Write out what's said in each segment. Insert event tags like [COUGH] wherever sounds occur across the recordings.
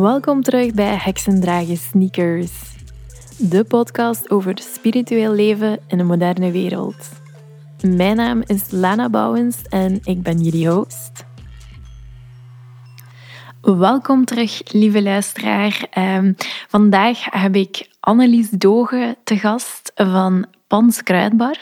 Welkom terug bij Heksendragen Sneakers, de podcast over spiritueel leven in een moderne wereld. Mijn naam is Lana Bouwens en ik ben jullie host. Welkom terug, lieve luisteraar. Um, vandaag heb ik Annelies Dogen te gast van Pans Kruidbar.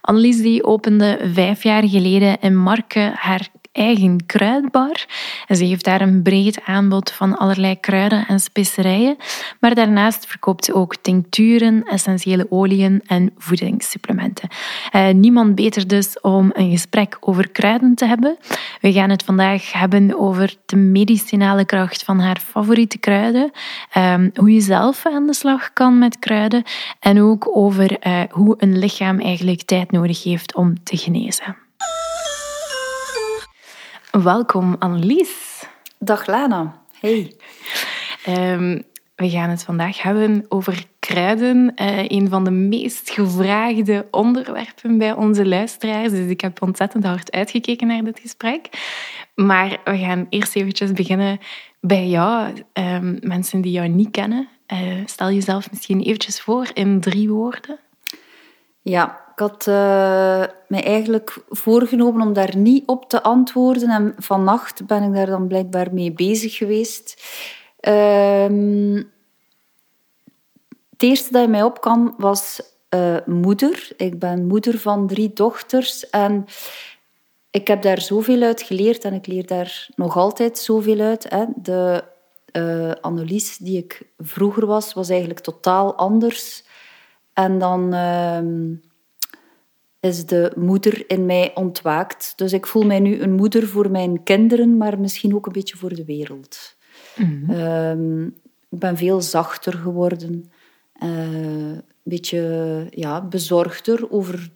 Annelies die opende vijf jaar geleden in Marken haar eigen kruidbar. En ze heeft daar een breed aanbod van allerlei kruiden en specerijen. Maar daarnaast verkoopt ze ook tincturen, essentiële oliën en voedingssupplementen. Uh, niemand beter dus om een gesprek over kruiden te hebben. We gaan het vandaag hebben over de medicinale kracht van haar favoriete kruiden, um, hoe je zelf aan de slag kan met kruiden en ook over uh, hoe een lichaam eigenlijk tijd nodig heeft om te genezen. Welkom Annelies. Dag Lana. Hey. Um, we gaan het vandaag hebben over kruiden. Uh, een van de meest gevraagde onderwerpen bij onze luisteraars. Dus ik heb ontzettend hard uitgekeken naar dit gesprek. Maar we gaan eerst eventjes beginnen bij jou. Um, mensen die jou niet kennen. Uh, stel jezelf misschien eventjes voor in drie woorden. Ja, ik had uh, mij eigenlijk voorgenomen om daar niet op te antwoorden. En vannacht ben ik daar dan blijkbaar mee bezig geweest. Um, het eerste dat je mij opkwam was uh, moeder. Ik ben moeder van drie dochters. En ik heb daar zoveel uit geleerd. En ik leer daar nog altijd zoveel uit. Hè. De uh, Annelies die ik vroeger was, was eigenlijk totaal anders. En dan... Is de moeder in mij ontwaakt. Dus ik voel mij nu een moeder voor mijn kinderen, maar misschien ook een beetje voor de wereld. Mm ik ben veel zachter geworden. Uh, een beetje ja, bezorgder over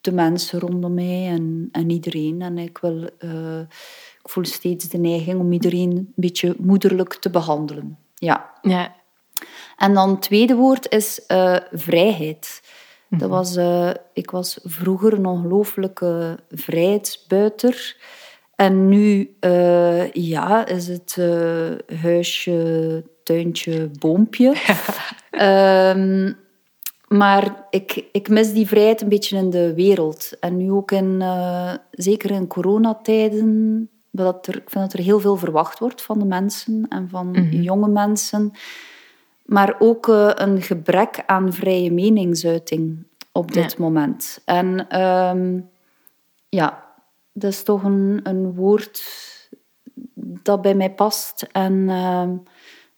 de mensen rondom mij en, en iedereen. En ik, wil, uh, ik voel steeds de neiging om iedereen een beetje moederlijk te behandelen. Ja. ja. En dan het tweede woord is uh, vrijheid. Dat mhm. was, uh, ik was vroeger een ongelooflijke vrijheidsbuiter. En nu uh, ja, is het uh, huisje, tuintje, boompje. um, [LAUGHS] maar ik, ik mis die vrijheid een beetje in de wereld. En nu ook in, zeker in coronatijden, dat er, ik vind dat er heel veel verwacht wordt van de mensen en van mm -hmm. jonge mensen maar ook uh, een gebrek aan vrije meningsuiting op dit ja. moment. En um, ja, dat is toch een, een woord dat bij mij past en uh,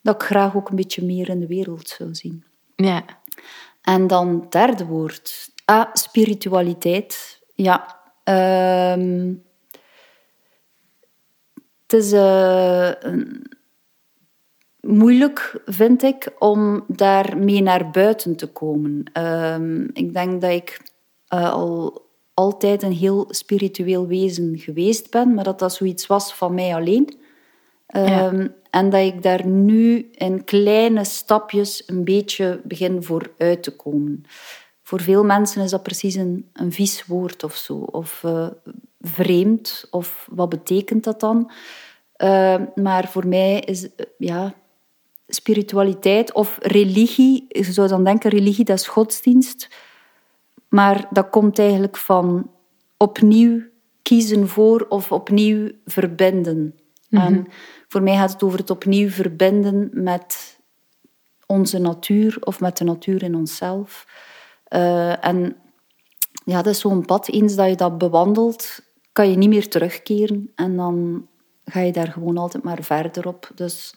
dat ik graag ook een beetje meer in de wereld zou zien. Ja. En dan het derde woord, ah, spiritualiteit. Ja, um, het is uh, een moeilijk, vind ik, om daarmee naar buiten te komen. Um, ik denk dat ik uh, al altijd een heel spiritueel wezen geweest ben, maar dat dat zoiets was van mij alleen. Um, ja. En dat ik daar nu in kleine stapjes een beetje begin vooruit te komen. Voor veel mensen is dat precies een, een vies woord of zo, of uh, vreemd, of wat betekent dat dan? Uh, maar voor mij is ja, spiritualiteit of religie. Je zou dan denken, religie dat is godsdienst. Maar dat komt eigenlijk van opnieuw kiezen voor of opnieuw verbinden. Mm En voor mij gaat het over het opnieuw verbinden met onze natuur of met de natuur in onszelf. Uh, en ja, dat is zo'n pad. Eens dat je dat bewandelt, kan je niet meer terugkeren. En dan ga je daar gewoon altijd maar verder op. Dus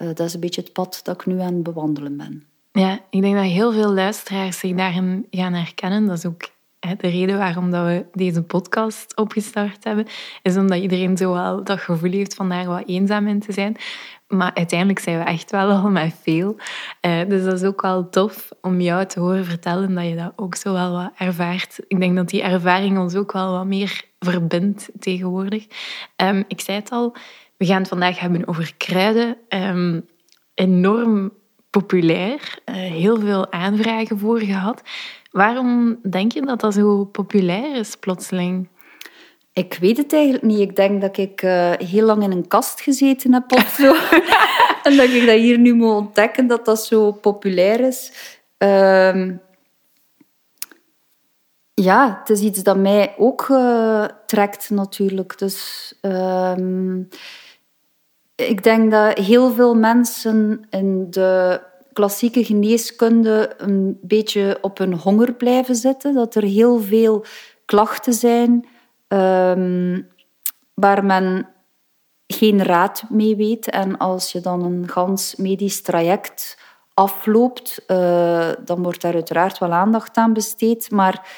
uh, dat is een beetje het pad dat ik nu aan het bewandelen ben. Ja, ik denk dat heel veel luisteraars zich daarin gaan herkennen. Dat is ook de reden waarom dat we deze podcast opgestart hebben. Is omdat iedereen zo wel dat gevoel heeft van daar wat eenzaam in te zijn. Maar uiteindelijk zijn we echt wel al met veel. Uh, dus dat is ook wel tof om jou te horen vertellen dat je dat ook zo wel wat ervaart. Ik denk dat die ervaring ons ook wel wat meer verbindt tegenwoordig. Um, ik zei het al, we gaan het vandaag hebben over kruiden. Um, enorm populair. Uh, heel veel aanvragen voor gehad. Waarom denk je dat dat zo populair is plotseling? Ik weet het eigenlijk niet. Ik denk dat ik uh, heel lang in een kast gezeten heb of zo. [LAUGHS] en dat ik dat hier nu moet ontdekken, dat dat zo populair is. Ehm, ja, het is iets dat mij ook uh, trekt natuurlijk. Dus ehm, ik denk dat heel veel mensen in de klassieke geneeskunde een beetje op hun honger blijven zitten. Dat er heel veel klachten zijn um, waar men geen raad mee weet. En als je dan een gans medisch traject afloopt, uh, dan wordt daar uiteraard wel aandacht aan besteed. Maar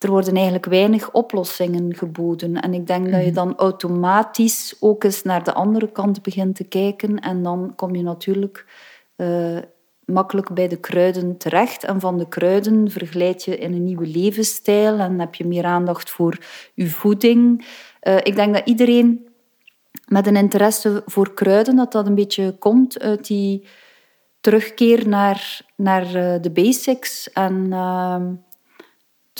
er worden eigenlijk weinig oplossingen geboden. En ik denk dat je mhm. dan automatisch ook eens naar de andere kant begint te kijken. En dan kom je natuurlijk uh, makkelijk bij de kruiden terecht. En van de kruiden verglijd je in een nieuwe levensstijl en heb je meer aandacht voor je voeding. Uh, ik denk dat iedereen met een interesse voor kruiden, dat dat een beetje komt uit die terugkeer naar, naar uh, de basics en uh,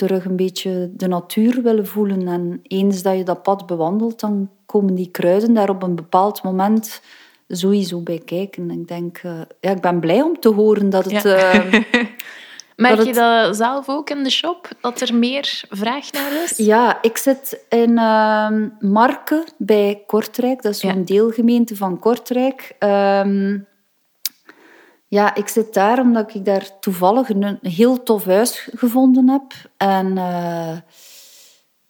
terug een beetje de natuur willen voelen. En eens dat je dat pad bewandelt, dan komen die kruiden daar op een bepaald moment sowieso bij kijken. Ik denk, uh, ja, ik ben blij om te horen dat het. Ja. Uh, [LAUGHS] Merk je dat zelf ook in de shop, dat er meer vraag naar is? Ja, ik zit in uh, Marken bij Kortrijk. Dat is zo'n deelgemeente van Kortrijk. Um, ja, ik zit daar omdat ik daar toevallig een, heel tof huis gevonden heb. En uh,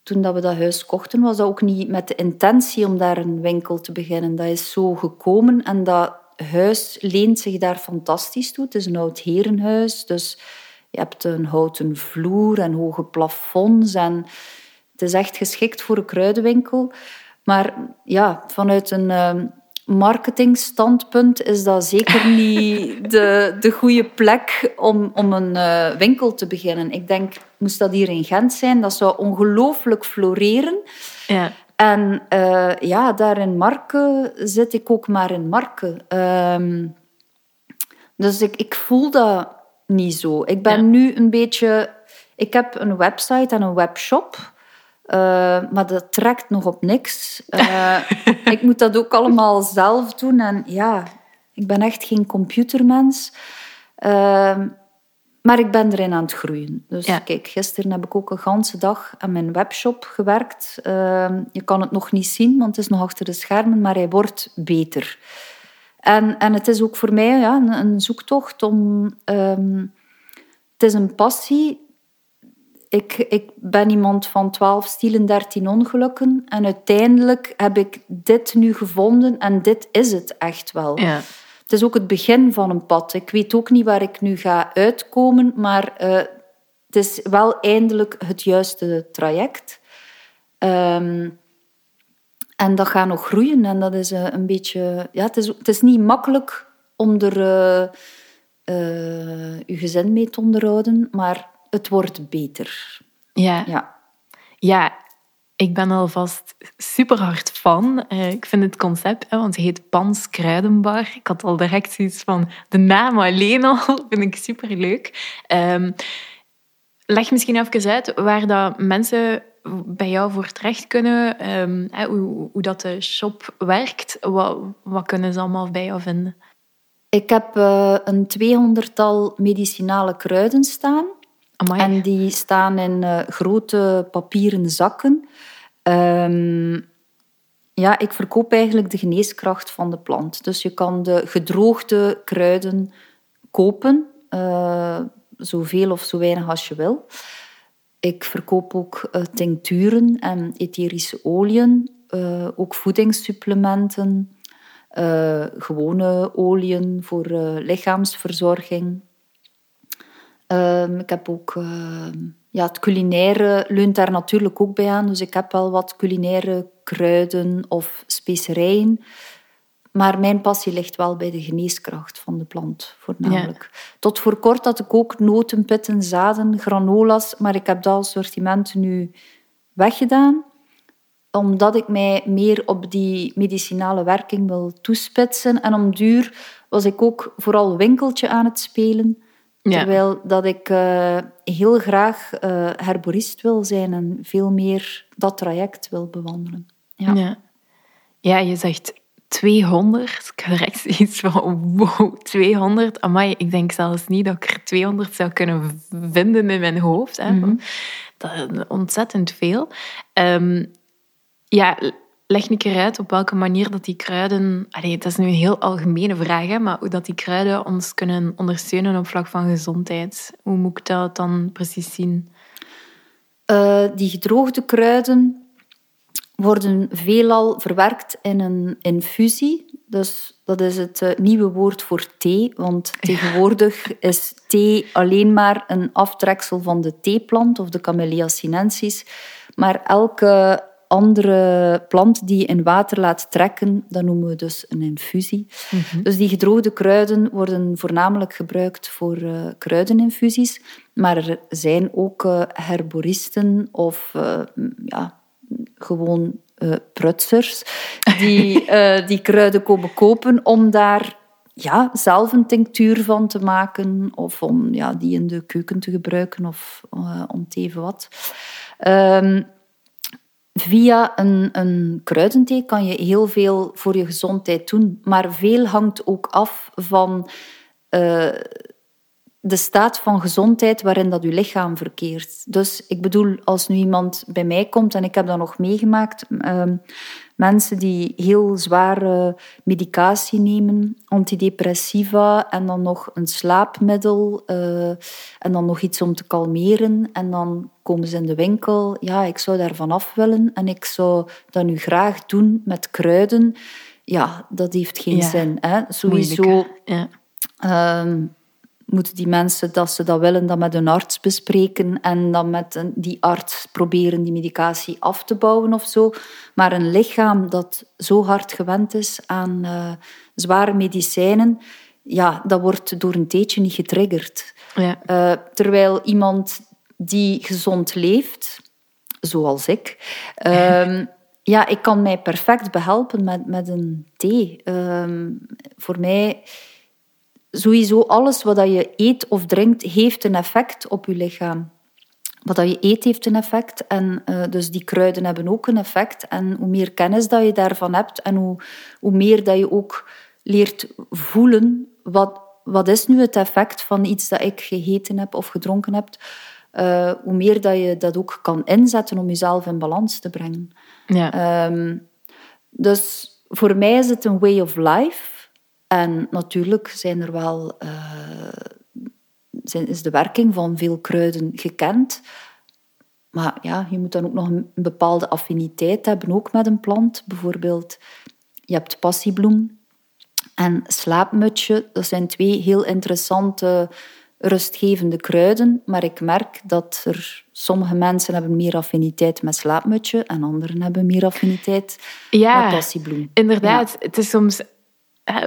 toen dat we dat huis kochten, was dat ook niet met de intentie om daar een winkel te beginnen. Dat is zo gekomen en dat huis leent zich daar fantastisch toe. Het is een oud herenhuis, dus je hebt een houten vloer en hoge plafonds. En het is echt geschikt voor een kruidenwinkel. Maar ja, vanuit een ehm, marketingstandpunt is dat zeker niet de, de goede plek om, om een uh, winkel te beginnen. Ik denk, moest dat hier in Gent zijn, dat zou ongelooflijk floreren. Ja. En uh, ja, daar in Marken zit ik ook maar in Marken. Uh, dus ik, ik voel dat niet zo. Ik ben nu een beetje... Ik heb een website en een webshop... Uh, maar dat trekt nog op niks. Uh, [LAUGHS] ik moet dat ook allemaal zelf doen. En ja, ik ben echt geen computermens. Uh, maar ik ben erin aan het groeien. Dus kijk, gisteren heb ik ook een ganse dag aan mijn webshop gewerkt. je kan het nog niet zien, want het is nog achter de schermen, maar hij wordt beter. En, en het is ook voor mij ja, een, een zoektocht om... Um, het is een passie ik, ik ben iemand van 12 stielen, 13 ongelukken. En uiteindelijk heb ik dit nu gevonden en dit is het echt wel. Ja. Het is ook het begin van een pad. Ik weet ook niet waar ik nu ga uitkomen, maar uh, het is wel eindelijk het juiste traject. Um, en dat gaat nog groeien en dat is uh, een beetje... Ja, het, is, het is niet makkelijk om er uh, je gezin mee te onderhouden, maar het wordt beter. Ja. Ja, ja ik ben alvast super hard fan. Uh, ik vind het concept, hè, want het heet Pans Kruidenbar. Ik had al direct zoiets van de naam alleen al, [LAUGHS] vind ik super leuk. Um, leg misschien even uit waar dat mensen bij jou voor terecht kunnen, um, hoe, hoe, dat de shop werkt. Wat, wat kunnen ze allemaal bij jou vinden? Ik heb uh, een tweehonderdtal medicinale kruiden staan. En die staan in uh, grote papieren zakken. Um, ja, ik verkoop eigenlijk de geneeskracht van de plant. Dus je kan de gedroogde kruiden kopen, uh, zoveel of zo weinig als je wil. Ik verkoop ook uh, tincturen en etherische oliën, ook voedingssupplementen, gewone oliën voor lichaamsverzorging. Um, ik heb ook... Uh, ja, het culinaire leunt daar natuurlijk ook bij aan. Dus ik heb wel wat culinaire kruiden of specerijen. Maar mijn passie ligt wel bij de geneeskracht van de plant, voornamelijk. Tot voor kort had ik ook noten, pitten, zaden, granola's. Maar ik heb dat assortiment nu weggedaan. Omdat ik mij meer op die medicinale werking wil toespitsen. En om duur was ik ook vooral winkeltje aan het spelen Terwijl dat ik uh, heel graag uh, herborist wil zijn en veel meer dat traject wil bewandelen. Ja, ja. ja je zegt 200. Ik had direct iets van, wow, 200. Amai, ik denk zelfs niet dat ik er 200 zou kunnen vinden in mijn hoofd. Hè. Mhm. Dat is ontzettend veel. Ehm, ja, leg een keer uit op welke manier dat die kruiden... Allee, dat is nu een heel algemene vraag, hè, maar hoe dat die kruiden ons kunnen ondersteunen op vlak van gezondheid. Hoe moet ik dat dan precies zien? Eh, die gedroogde kruiden worden veelal verwerkt in een infusie. Dus dat is het eh, nieuwe woord voor thee, want tegenwoordig is thee alleen maar een aftreksel van de theeplant of de Camellia sinensis. Maar elke andere plant die je in water laat trekken, dat noemen we dus een infusie. Dus die gedroogde kruiden worden voornamelijk gebruikt voor uh, kruideninfusies. Maar er zijn ook uh, herboristen of uh, ja, gewoon prutsers die [LAUGHS] die kruiden komen kopen om daar ja, zelf een tinctuur van te maken of om ja, die in de keuken te gebruiken of om te even wat. Um, Via een, een kruidenthee kan je heel veel voor je gezondheid doen, maar veel hangt ook af van uh, de staat van gezondheid waarin dat je lichaam verkeert. Dus ik bedoel, als nu iemand bij mij komt, en ik heb dat nog meegemaakt, uh, mensen die heel zware medicatie nemen, antidepressiva en dan nog een slaapmiddel uh, en dan nog iets om te kalmeren en dan komen ze in de winkel. Ja, ik zou daarvan af willen en ik zou dat nu graag doen met kruiden. Ja, dat heeft geen ja, zin. Hè? Sowieso... Ja. Um, moeten die mensen, dat ze dat willen, dat met een arts bespreken en dan met die arts proberen die medicatie af te bouwen of zo. Maar een lichaam dat zo hard gewend is aan uh, zware medicijnen, ja, dat wordt door een theetje niet getriggerd. Ja. Uh, terwijl iemand die gezond leeft, zoals ik, um, [LAUGHS] ja, ik kan mij perfect behelpen met, met een thee. Um, voor mij sowieso alles wat je eet of drinkt, heeft een effect op je lichaam. Wat je eet heeft een effect en uh, dus die kruiden hebben ook een effect. En hoe meer kennis dat je daarvan hebt en hoe, hoe meer dat je ook leert voelen wat, wat is nu het effect van iets dat ik gegeten heb of gedronken heb, uh, hoe meer dat je dat ook kan inzetten om jezelf in balans te brengen. Ja. Um, dus voor mij is het een way of life. En natuurlijk zijn er wel, uh, zijn, is de werking van veel kruiden gekend. Maar ja, je moet dan ook nog een bepaalde affiniteit hebben, ook met een plant. Bijvoorbeeld, je hebt passiebloem en slaapmutje. Dat zijn twee heel interessante, rustgevende kruiden. Maar ik merk dat er sommige mensen hebben meer affiniteit met slaapmutje en anderen hebben meer affiniteit ja, met passiebloem. Inderdaad, het is soms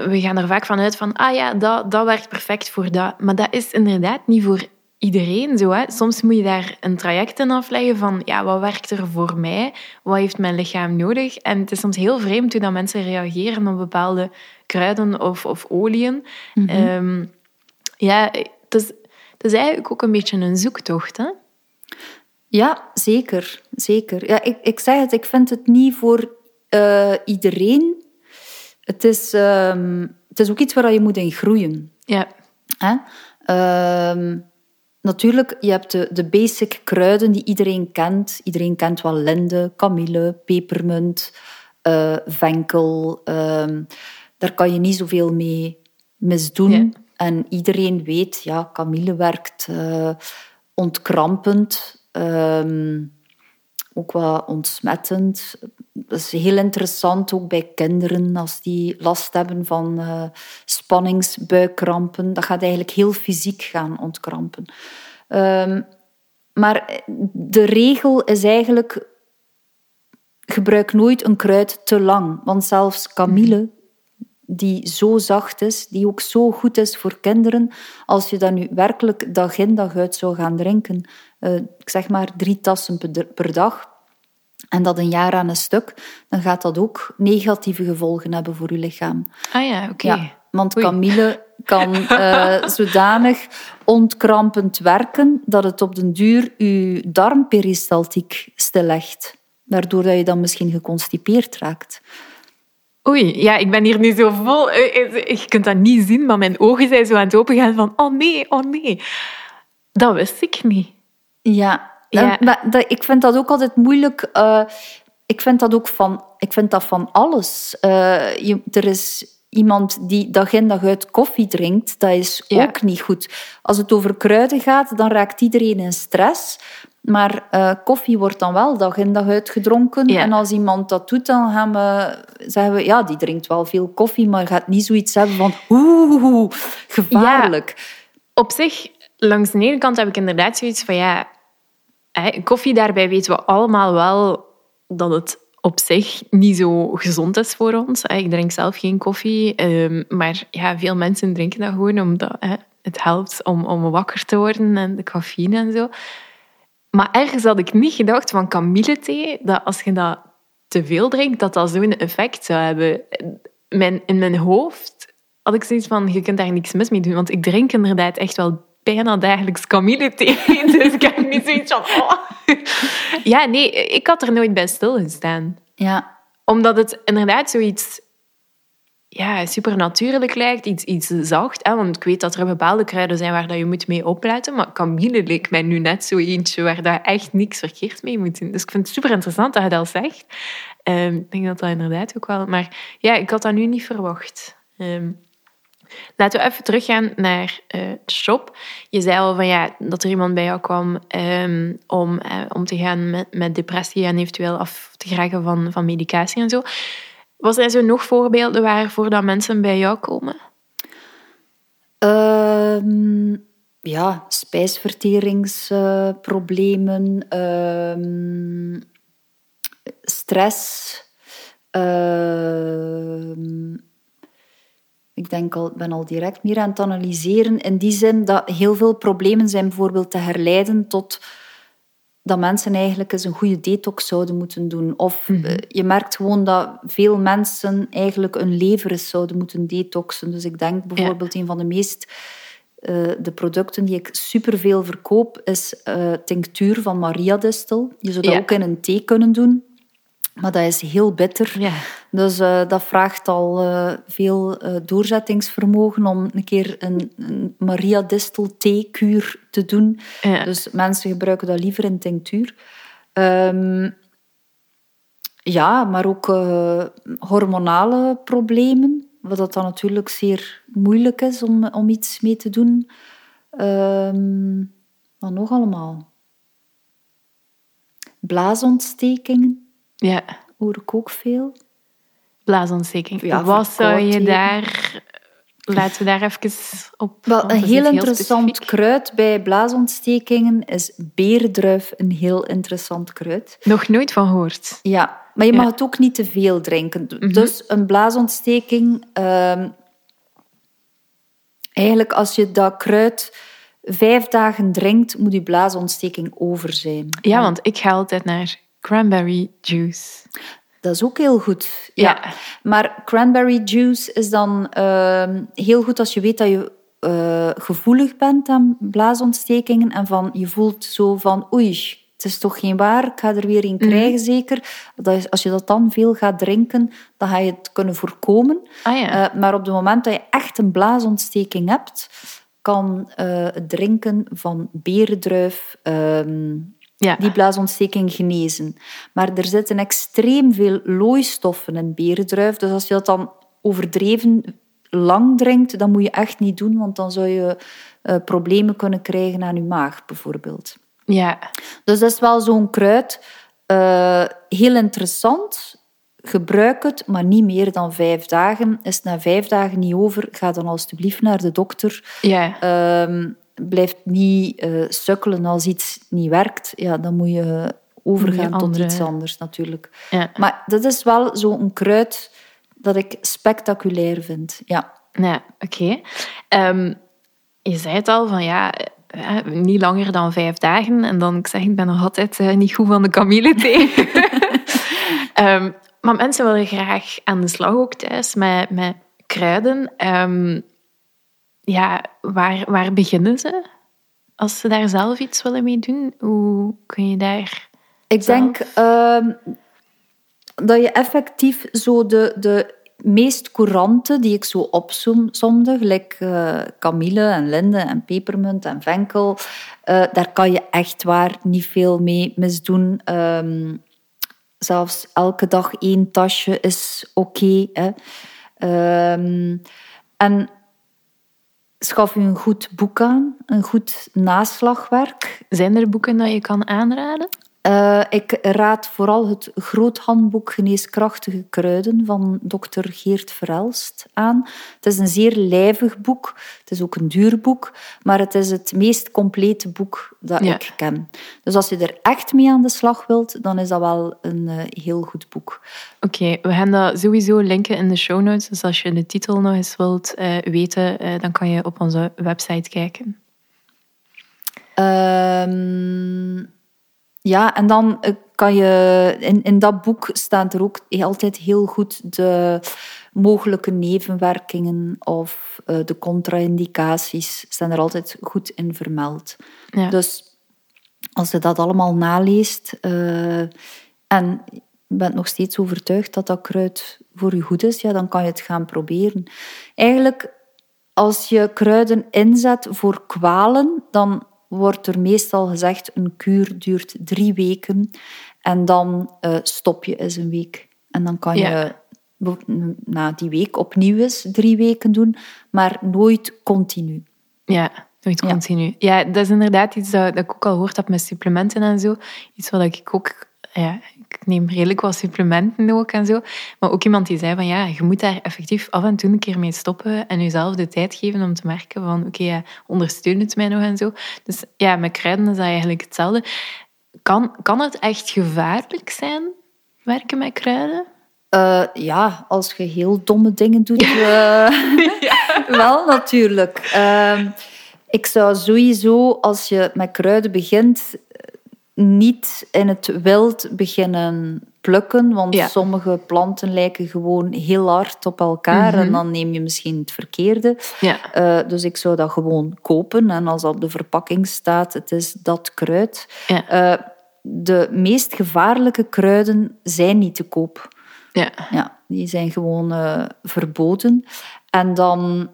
we gaan er vaak vanuit van, ah ja, dat, dat werkt perfect voor dat. Maar dat is inderdaad niet voor iedereen zo. Hè. Soms moet je daar een traject in afleggen van, ja, wat werkt er voor mij? Wat heeft mijn lichaam nodig? En het is soms heel vreemd hoe dat mensen reageren op bepaalde kruiden of, of oliën. Mm -hmm. ja, het is, het is eigenlijk ook een beetje een zoektocht, hè? Ja, zeker. zeker. Ja, ik, ik zeg het, ik vind het niet voor uh, iedereen het is, um, het is ook iets waar je moet in groeien. Ja. Hè? Um, natuurlijk, je hebt de, de basic kruiden die iedereen kent. Iedereen kent wel linde, kamille, pepermunt, uh, venkel. Um, daar kan je niet zoveel mee misdoen. Ja. En iedereen weet, ja, kamille werkt uh, ontkrampend. Um, ook wat ontsmettend. Dat is heel interessant, ook bij kinderen, als die last hebben van uh, spanningsbuikkrampen. Dat gaat eigenlijk heel fysiek gaan ontkrampen. Um, maar de regel is eigenlijk... Gebruik nooit een kruid te lang. Want zelfs kamille, die zo zacht is, die ook zo goed is voor kinderen, als je dat nu werkelijk dag in dag uit zou gaan drinken, ik zeg maar drie tassen per dag, en dat een jaar aan een stuk, dan gaat dat ook negatieve gevolgen hebben voor je lichaam. Ah ja, oké. Okay. Ja, want Camille kan uh, [LAUGHS] zodanig ontkrampend werken dat het op den duur je darmperistaltiek stillegt. Waardoor dat je dan misschien geconstipeerd raakt. Oei, ja, ik ben hier nu zo vol. Eh, eh, je kunt dat niet zien, maar mijn ogen zijn zo aan het opengaan van oh nee, oh nee. Dat wist ik niet. Ja, ja. Maar, dat, ik vind dat ook altijd moeilijk. Uh, ik vind dat ook van, ik vind dat van alles. Uh, je, er is iemand die dag in dag uit koffie drinkt, dat is ook niet goed. Als het over kruiden gaat, dan raakt iedereen in stress. Maar uh, koffie wordt dan wel dag in dag uit gedronken. En als iemand dat doet, dan gaan we zeggen we, ja, die drinkt wel veel koffie, maar gaat niet zoiets hebben van oeh, gevaarlijk. Op zich, langs de ene kant heb ik inderdaad zoiets van ja, koffie daarbij weten we allemaal wel dat het op zich niet zo gezond is voor ons. Ik drink zelf geen koffie, ehm, maar ja, veel mensen drinken dat gewoon omdat het helpt om, om wakker te worden en de cafeïne en zo. Maar ergens had ik niet gedacht van kamillethee, dat als je dat te veel drinkt, dat dat zo'n effect zou hebben. In mijn hoofd had ik zoiets van, je kunt daar niks mis mee doen. Want ik drink inderdaad echt wel bijna dagelijks kamillethee. [LAUGHS] Dus ik heb niet zoiets van... Oh. Ja, nee, ik had er nooit bij stilgestaan. Ja. Omdat het inderdaad zoiets ja, supernatuurlijk lijkt, iets, iets zacht. Hè? Want ik weet dat er bepaalde kruiden zijn waar dat je moet mee opletten. Maar kamille leek mij nu net zo eentje waar dat echt niks verkeerd mee moet doen. Dus ik vind het super interessant dat je dat zegt. Um, ik denk dat dat inderdaad ook wel... Maar ja, ik had dat nu niet verwacht. Um, Laten we even teruggaan naar uh, de shop. Je zei al van, ja, dat er iemand bij jou kwam um, om, uh, om te gaan met, met depressie en eventueel af te geraken van, van medicatie en zo. Was er zo nog voorbeelden waarvoor dat mensen bij jou komen? Um, ja, spijsverteringsproblemen, um, stress. Ik denk al, ben al direct meer aan het analyseren. In die zin dat heel veel problemen zijn bijvoorbeeld te herleiden tot dat mensen eigenlijk eens een goede detox zouden moeten doen. Of mhm. eh, je merkt gewoon dat veel mensen eigenlijk een lever eens zouden moeten detoxen. Dus ik denk bijvoorbeeld een van de meest... Uh, de producten die ik superveel verkoop, is uh, tinctuur van Maria-distel. Je zou dat ook in een thee kunnen doen. Maar dat is heel bitter. Ja. Dus uh, dat vraagt al uh, veel uh, doorzettingsvermogen om een keer een, een Maria Distel theekuur te doen. Ja. Dus mensen gebruiken dat liever in tinctuur. Um, ja, maar ook hormonale problemen. Wat dat dan natuurlijk zeer moeilijk is om, om iets mee te doen. Um, wat nog allemaal? Blaasontstekingen. Ja. Hoor ik ook veel. Blaasontsteking. Ja, Wat zou je daar... Laten we daar even op... Wel, een heel interessant kruid bij blaasontstekingen is beerdruif. Een heel interessant kruid. Nog nooit van gehoord. Ja, maar je mag het ook niet te veel drinken. Mhm. Dus een blaasontsteking... Uh, eigenlijk als je dat kruid vijf dagen drinkt, moet je blaasontsteking over zijn. Ja, want ik ga altijd naar cranberry juice. Dat is ook heel goed. Ja. Maar cranberry juice is dan uh, heel goed als je weet dat je uh, gevoelig bent aan blaasontstekingen en van je voelt zo van oei, het is toch geen waar, ik ga er weer een mhm. krijgen zeker. Dat is, als je dat dan veel gaat drinken, dan ga je het kunnen voorkomen. Ah, ja. uh, maar op het moment dat je echt een blaasontsteking hebt, kan uh, het drinken van berendruif, ehm, ja. die blaasontsteking genezen. Maar er zitten extreem veel looistoffen in berendruif. Dus als je dat dan overdreven lang drinkt, dan moet je echt niet doen, want dan zou je uh, problemen kunnen krijgen aan je maag, bijvoorbeeld. Ja. Dus dat is wel zo'n kruid. Uh, heel interessant. Gebruik het, maar niet meer dan vijf dagen. Is het na vijf dagen niet over, ga dan alstublieft naar de dokter. Ja. Uh, blijft niet uh, sukkelen als iets niet werkt, ja, dan moet je overgaan tot iets anders natuurlijk. Ja. Maar dat is wel zo'n kruid dat ik spectaculair vind. Ja, ja oké. Ehm, je zei het al, van ja, eh, niet langer dan vijf dagen. En dan, ik zeg, ik ben nog altijd uh, niet goed van de kamillethee. [LAUGHS] um, maar mensen willen graag aan de slag ook thuis met, met kruiden. Um, ja, waar, waar beginnen ze? Als ze daar zelf iets willen mee doen, hoe kun je daar. Ik denk uh, dat je effectief zo de, de meest courante die ik zo opzomde, gelijk uh, kamille en linde en pepermunt en venkel, uh, daar kan je echt waar niet veel mee misdoen. Um, zelfs elke dag één tasje is oké. Okay, um, en schaf u een goed boek aan, een goed naslagwerk. Zijn er boeken dat je kan aanraden? Uh, ik raad vooral het groothandboek Geneeskrachtige Kruiden van dokter Geert Verelst aan. Het is een zeer lijvig boek. Het is ook een duur boek, maar het is het meest complete boek dat ik ken. Dus als je er echt mee aan de slag wilt, dan is dat wel een uh, heel goed boek. Oké, we gaan dat sowieso linken in de show notes. Dus als je de titel nog eens wilt uh, weten, dan kan je op onze website kijken. Um ja, en dan eh, kan je... In, in dat boek staat er ook altijd heel goed de mogelijke nevenwerkingen of uh, de contra-indicaties staan er altijd goed in vermeld. Ja. Dus als je dat allemaal naleest uh, en je bent nog steeds overtuigd dat dat kruid voor je goed is, ja, dan kan je het gaan proberen. Eigenlijk, als je kruiden inzet voor kwalen, dan wordt er meestal gezegd een kuur duurt drie weken en dan uh, stop je eens een week. En dan kan je na die week opnieuw eens drie weken doen, maar nooit continu. Ja, nooit continu. Ja, dat is inderdaad iets dat, dat ik ook al gehoord heb met supplementen en zo. Iets wat ik ook ja, ik neem redelijk wat supplementen ook en zo. Maar ook iemand die zei van ja, je moet daar effectief af en toe een keer mee stoppen en jezelf de tijd geven om te merken van oké, ja, ondersteun het mij nog en zo. Dus ja, met kruiden is dat eigenlijk hetzelfde. Kan, kan het echt gevaarlijk zijn, werken met kruiden? Uh, ja, als je heel domme dingen doet, uh, [LAUGHS] ja. wel natuurlijk. Uh, ik zou sowieso, als je met kruiden begint, niet in het wild beginnen plukken, want sommige planten lijken gewoon heel hard op elkaar en mhm. dan neem je misschien het verkeerde. Ja. Uh, dus ik zou dat gewoon kopen en als op de verpakking staat, het is dat kruid. Ja. Uh, de meest gevaarlijke kruiden zijn niet te koop. Ja. Ja, die zijn gewoon uh, verboden. En dan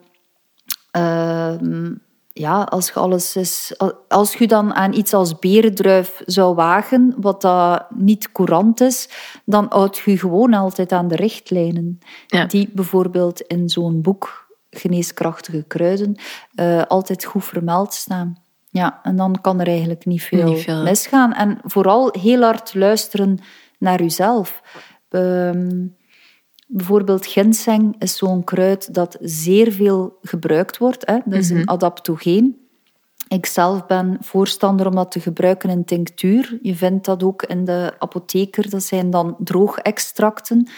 ehm, ja, als je alles is, als je dan aan iets als berendruif zou wagen, wat dat niet courant is, dan houd je gewoon altijd aan de richtlijnen. Die bijvoorbeeld in zo'n boek, Geneeskrachtige Kruiden, uh, altijd goed vermeld staan. Ja, en dan kan er eigenlijk niet veel, niet veel. misgaan. En vooral heel hard luisteren naar jezelf. Um, Bijvoorbeeld ginseng is zo'n kruid dat zeer veel gebruikt wordt. Hè. Dat is een mhm. adaptogeen. Ik zelf ben voorstander om dat te gebruiken in tinctuur. Je vindt dat ook in de apotheker. Dat zijn dan droogextracten.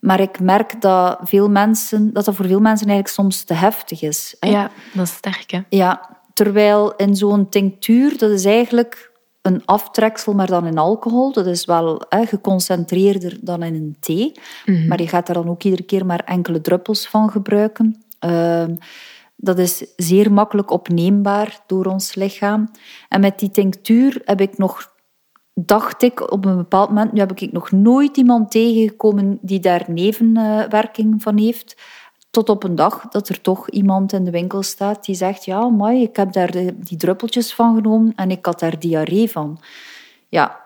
Maar ik merk dat, veel mensen, dat dat voor veel mensen eigenlijk soms te heftig is. Hè. Ja, dat is sterk. Hè? Ja, terwijl in zo'n tinctuur, dat is eigenlijk een aftreksel, maar dan in alcohol. Dat is wel hè, geconcentreerder dan in een thee. Mhm. Maar je gaat er dan ook iedere keer maar enkele druppels van gebruiken. Ehm, dat is zeer makkelijk opneembaar door ons lichaam. En met die tinctuur heb ik nog, dacht ik op een bepaald moment, nu heb ik nog nooit iemand tegengekomen die daar nevenwerking van heeft. Tot op een dag dat er toch iemand in de winkel staat die zegt: Ja, mooi, ik heb daar die druppeltjes van genomen en ik had daar diarree van. Ja,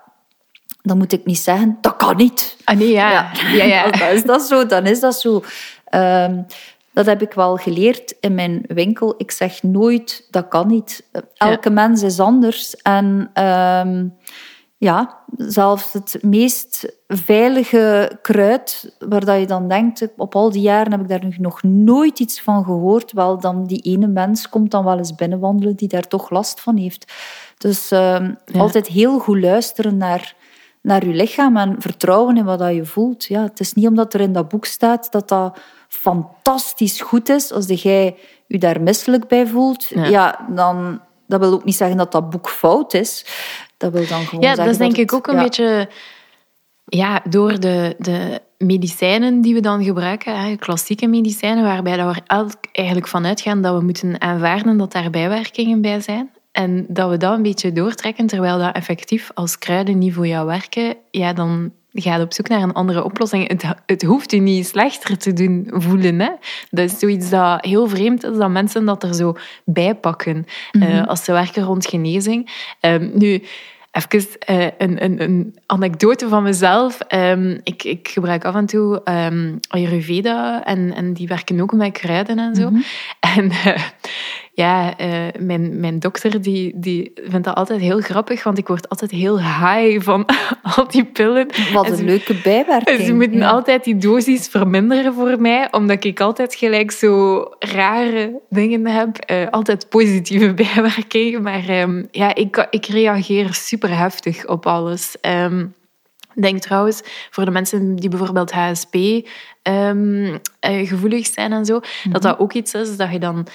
dan moet ik niet zeggen: Dat kan niet. Ah, nee, ja. ja. ja, ja. [LAUGHS] dan is dat zo, dan is dat zo. Um, dat heb ik wel geleerd in mijn winkel. Ik zeg nooit: Dat kan niet. Elke mens is anders. En. Um, ja, zelfs het meest veilige kruid, waar dat je dan denkt, op al die jaren heb ik daar nog nooit iets van gehoord. Wel, dan die ene mens komt dan wel eens binnenwandelen die daar toch last van heeft. Dus uh, altijd heel goed luisteren naar, naar je lichaam en vertrouwen in wat dat je voelt. Ja, het is niet omdat er in dat boek staat dat dat fantastisch goed is. Als jij je daar misselijk bij voelt, ja. ja dan dat wil ook niet zeggen dat dat boek fout is. Dat wil dan gewoon ja, dat is denk ik ook een beetje ja, door de, de medicijnen die we dan gebruiken, hè, klassieke medicijnen, waarbij dat we eigenlijk vanuit gaan dat we moeten aanvaarden dat daar bijwerkingen bij zijn. En dat we dat een beetje doortrekken, terwijl dat effectief als kruiden niet voor jou werken, ja, dan gaat op zoek naar een andere oplossing. Het, het hoeft je niet slechter te doen voelen. Hè? Dat is zoiets dat heel vreemd is, dat mensen dat er zo bij pakken mm als ze werken rond genezing. Um, nu, even uh, een, een, een, anekdote van mezelf. Um, ik, ik, gebruik af en toe um, Ayurveda en, en die werken ook met kruiden en zo. Mm -hmm. En uh, ja, uh, mijn, mijn dokter die, die vindt dat altijd heel grappig, want ik word altijd heel high van [LAUGHS] al die pillen. Wat een ze, leuke bijwerking. Ze moeten ja. altijd die dosis verminderen voor mij, omdat ik altijd gelijk zo rare dingen heb. Uh, altijd positieve [LAUGHS] bijwerkingen, maar um, ja, ik, ik reageer super heftig op alles. Um, ik denk trouwens, voor de mensen die bijvoorbeeld HSP um, uh, gevoelig zijn en zo, mm -hmm. dat dat ook iets is dat je dan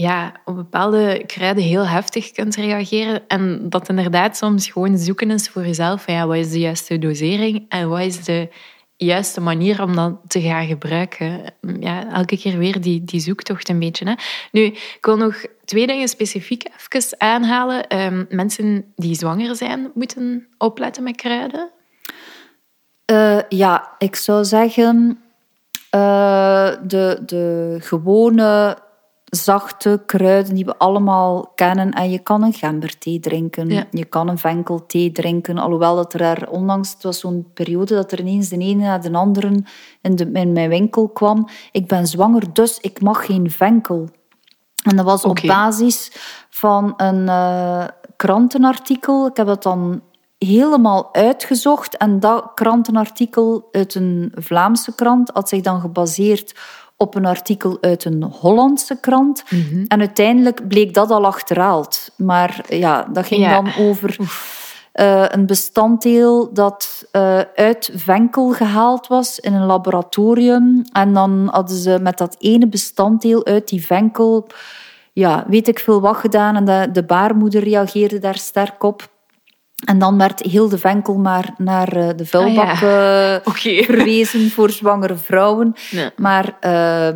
ja, op bepaalde kruiden heel heftig kunt reageren. En dat inderdaad soms gewoon zoeken is voor jezelf. Ja, wat is de juiste dosering en wat is de juiste manier om dat te gaan gebruiken. Ja, elke keer weer die, die zoektocht een beetje. Hè. Nu, ik wil nog twee dingen specifiek even aanhalen. Um, mensen die zwanger zijn, moeten opletten met kruiden. Uh, ja, ik zou zeggen... Uh, de, de gewone zachte kruiden die we allemaal kennen. En je kan een gemberthee drinken, ja. je kan een venkelthee drinken. Alhoewel dat er daar onlangs, het was zo'n periode dat er ineens de ene na de andere in, de, in mijn winkel kwam. Ik ben zwanger, dus ik mag geen venkel. En dat was okay. op basis van een uh, krantenartikel. Ik heb het dan helemaal uitgezocht. En dat krantenartikel uit een Vlaamse krant had zich dan gebaseerd op een artikel uit een Hollandse krant. Mm -hmm. En uiteindelijk bleek dat al achterhaald. Maar ja, dat ging ja. dan over uh, een bestanddeel dat uh, uit venkel gehaald was in een laboratorium. En dan hadden ze met dat ene bestanddeel uit die venkel, ja, weet ik veel wat gedaan. En de, de baarmoeder reageerde daar sterk op. En dan werd heel de venkel maar naar de vuilbak ah, ja. uh, [LAUGHS] okay. verwezen voor zwangere vrouwen. Ja. Maar uh,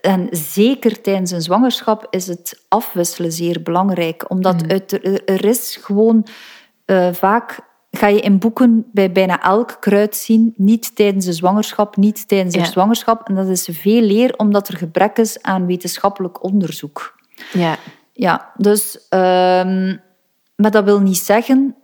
en zeker tijdens een zwangerschap is het afwisselen zeer belangrijk. Omdat mm. uit, er is gewoon uh, vaak ga je in boeken bij bijna elk kruid zien, niet tijdens de zwangerschap, niet tijdens de ja. zwangerschap. En dat is veel leer omdat er gebrek is aan wetenschappelijk onderzoek. Ja. Ja, dus... Uh, maar dat wil niet zeggen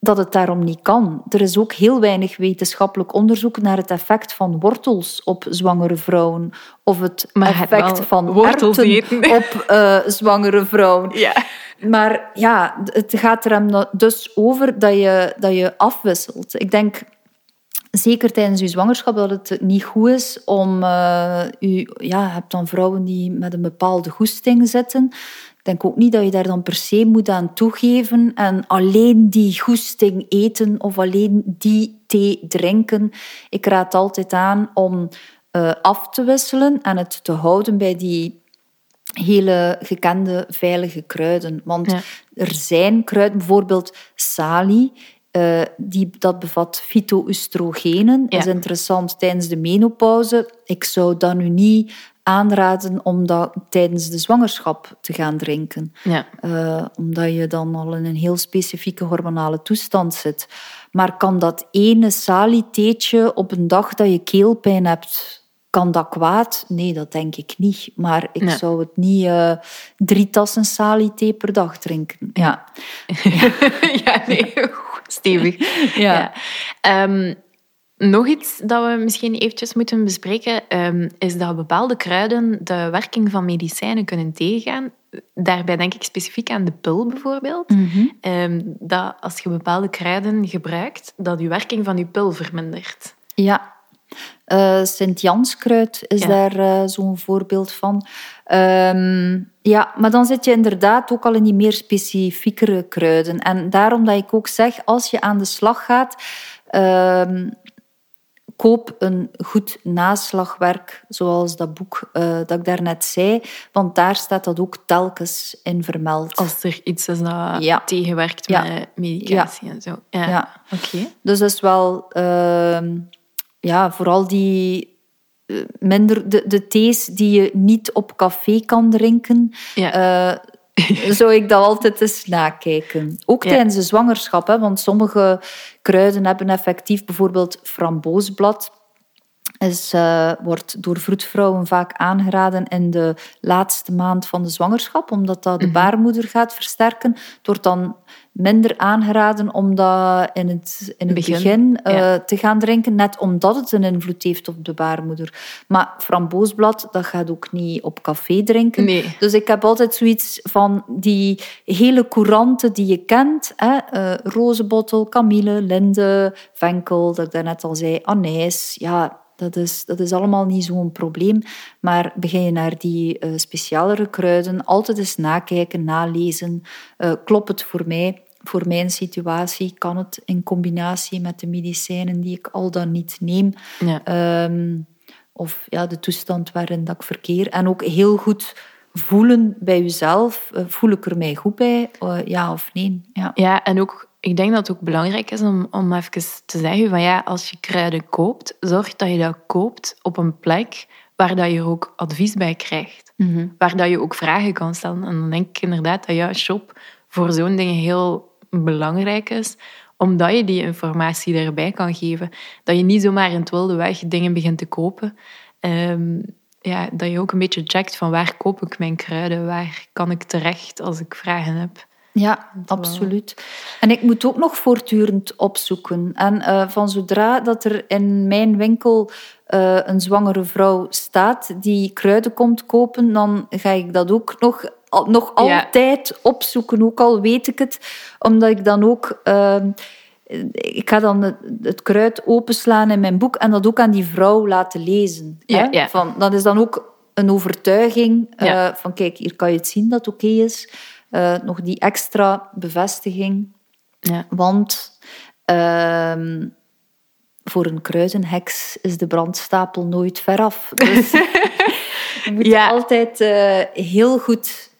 dat het daarom niet kan. Er is ook heel weinig wetenschappelijk onderzoek naar het effect van wortels op zwangere vrouwen. Of het maar effect van wortels erwten [LAUGHS] op uh, zwangere vrouwen. Ja. Maar ja, het gaat er hem dus over dat je, dat je afwisselt. Ik denk zeker tijdens je zwangerschap dat het niet goed is om... Uh, u, ja, je hebt dan vrouwen die met een bepaalde goesting zitten. Ik denk ook niet dat je daar dan per se moet aan toegeven en alleen die goesting eten of alleen die thee drinken. Ik raad altijd aan om uh, af te wisselen en het te houden bij die hele gekende veilige kruiden. Want ja. er zijn kruiden, bijvoorbeeld salie, uh, die, dat bevat fytoestrogenen. Ja. Dat is interessant tijdens de menopauze. Ik zou dat nu niet aanraden om dat tijdens de zwangerschap te gaan drinken. Ja. Uh, omdat je dan al in een heel specifieke hormonale toestand zit. Maar kan dat ene salietheetje op een dag dat je keelpijn hebt, kan dat kwaad? Nee, dat denk ik niet. Maar ik nee. zou het niet uh, drie tassen saliethee per dag drinken. Ja, ja. [LAUGHS] ja nee, [LAUGHS] stevig. Ja. ja. Um, nog iets dat we misschien eventjes moeten bespreken, um, is dat bepaalde kruiden de werking van medicijnen kunnen tegengaan. Daarbij denk ik specifiek aan de pil bijvoorbeeld. Mm -hmm. um, dat als je bepaalde kruiden gebruikt, dat je werking van je pil vermindert. Ja, uh, Sint-Janskruid is ja. daar uh, zo'n voorbeeld van. Um, ja, maar dan zit je inderdaad ook al in die meer specifiekere kruiden. En daarom dat ik ook zeg, als je aan de slag gaat, um, koop een goed naslagwerk, zoals dat boek uh, dat ik daarnet zei, want daar staat dat ook telkens in vermeld. Als er iets is dat ja. tegenwerkt ja. met medicatie ja. en zo. Ja, ja. oké. Okay. Dus dat is wel... Uh, ja, vooral die minder de, de thees die je niet op café kan drinken. Ja. Uh, [LAUGHS] zou ik dat altijd eens nakijken. Ook Ja. tijdens de zwangerschap, hè, want sommige kruiden hebben effectief bijvoorbeeld framboosblad. Is, eh, wordt door vroedvrouwen vaak aangeraden in de laatste maand van de zwangerschap, omdat dat de baarmoeder gaat versterken. Het wordt dan minder aangeraden om dat in het, in het Begin, begin, eh, ja. te gaan drinken, net omdat het een invloed heeft op de baarmoeder. Maar framboosblad, dat gaat ook niet op café drinken. Nee. Dus ik heb altijd zoiets van die hele couranten die je kent. Hè? eh, rozenbottel, kamille, linde, venkel, dat ik daarnet al zei, anijs. Ja, dat is, dat is allemaal niet zo'n probleem. Maar begin je naar die eh, specialere kruiden, altijd eens nakijken, nalezen. Eh, klopt het voor mij? Voor mijn situatie kan het in combinatie met de medicijnen die ik al dan niet neem. Ja. Ehm, of ja, de toestand waarin dat ik verkeer. En ook heel goed voelen bij jezelf. Eh, voel ik er mij goed bij? Ja of nee? Ja. Ja, en ook, ik denk dat het ook belangrijk is om, om even te zeggen van ja, als je kruiden koopt, zorg dat je dat koopt op een plek waar dat je er ook advies bij krijgt. Waar dat je ook vragen kan stellen. En dan denk ik inderdaad dat jouw shop voor zo'n dingen heel belangrijk is, omdat je die informatie erbij kan geven. Dat je niet zomaar in het wilde weg dingen begint te kopen. Ehm, ja, dat je ook een beetje checkt van waar koop ik mijn kruiden, waar kan ik terecht als ik vragen heb. Ja, absoluut. En ik moet ook nog voortdurend opzoeken. En eh, van zodra dat er in mijn winkel eh, een zwangere vrouw staat die kruiden komt kopen, dan ga ik dat ook nog, al- nog Ja. altijd opzoeken, ook al weet ik het. Omdat ik dan ook... eh, ik ga dan het, het kruid openslaan in mijn boek en dat ook aan die vrouw laten lezen. Ja. Van, dat is dan ook een overtuiging eh, Ja. van kijk, hier kan je het zien dat het oké is. Eh, nog die extra bevestiging. Ja. Want ehm, voor een kruidenheks is de brandstapel nooit veraf. Dus [LAUGHS] je moet Ja. altijd eh, heel goed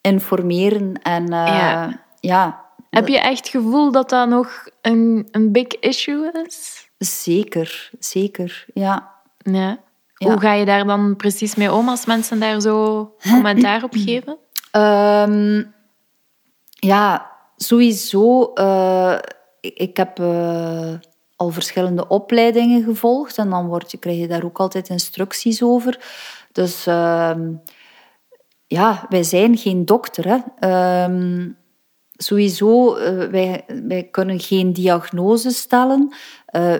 informeren. En eh, Ja. ja, Heb je echt het gevoel dat dat nog een, een big issue is? zeker, zeker. Ja. Ja. Ja. Hoe ga je daar dan precies mee om als mensen daar zo commentaar op geven? Ehm, ja, sowieso. eh, ik, heb eh, al verschillende opleidingen gevolgd en dan word je, krijg je daar ook altijd instructies over. Dus ehm, ja, wij zijn geen dokter. Hè. Ehm, sowieso, eh, wij, wij kunnen geen diagnose stellen.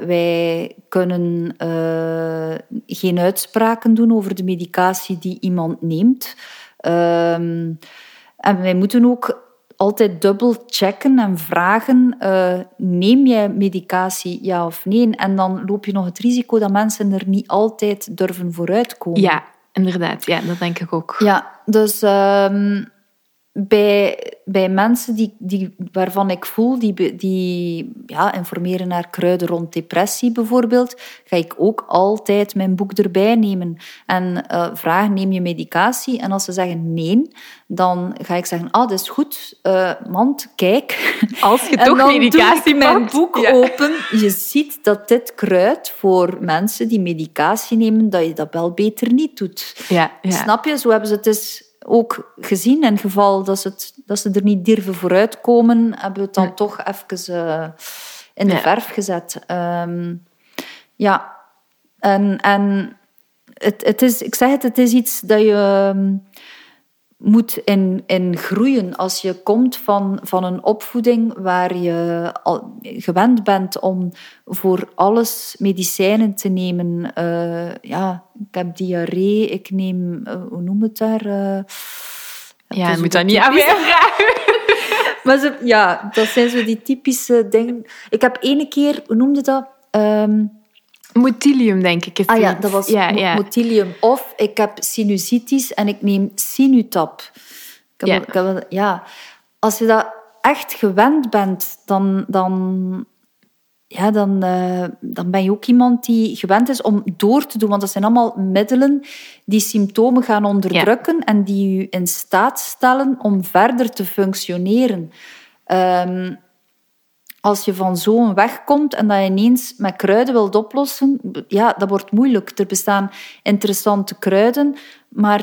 Wij kunnen geen uitspraken doen over de medicatie die iemand neemt. Ehm, en wij moeten ook altijd dubbel checken en vragen: eh, neem jij medicatie, ja of nee? En dan loop je nog het risico dat mensen er niet altijd durven vooruitkomen. Ja, inderdaad. Ja, dat denk ik ook. Ja, dus ehm, bij, bij mensen die, die, waarvan ik voel, die, die ja, informeren naar kruiden rond depressie bijvoorbeeld, ga ik ook altijd mijn boek erbij nemen en eh, vragen, neem je medicatie? En als ze zeggen nee, dan ga ik zeggen, ah, dat is goed, eh want kijk... Als je [LAUGHS] En toch dan medicatie doe ik mijn pakt. boek Ja. open. Je ziet dat dit kruid voor mensen die medicatie nemen, dat je dat wel beter niet doet. Ja, ja. Snap je? Zo hebben ze het dus ook gezien. In geval dat ze, het, dat ze er niet durven vooruitkomen, hebben we het dan toch even eh, in de Ja. verf gezet. Ehm, ja, en, en het, het is, ik zeg het, het is iets dat je ehm, moet in, in groeien. Als je komt van, van een opvoeding waar je al gewend bent om voor alles medicijnen te nemen. Eh, ja, ik heb diarree, ik neem, eh, hoe noem het daar? Eh, Ja, je moet dat niet aan mij vragen. [LAUGHS] Maar ze, ja, dat zijn zo die typische dingen. Ik heb ene keer, hoe noemde dat? Ehm, Motilium, denk ik. Ah ja, dat was ja, mo- ja. motilium. Of ik heb sinusitis en ik neem Sinutap. Ik heb, Ja. ik heb wel- ja. Als je dat echt gewend bent, dan, dan, ja, dan, eh, dan ben je ook iemand die gewend is om door te doen. Want dat zijn allemaal middelen die symptomen gaan onderdrukken en die je in staat stellen om verder te functioneren. Ehm, als je van zo'n weg komt en dat je ineens met kruiden wilt oplossen, ja, dat wordt moeilijk. Er bestaan interessante kruiden, maar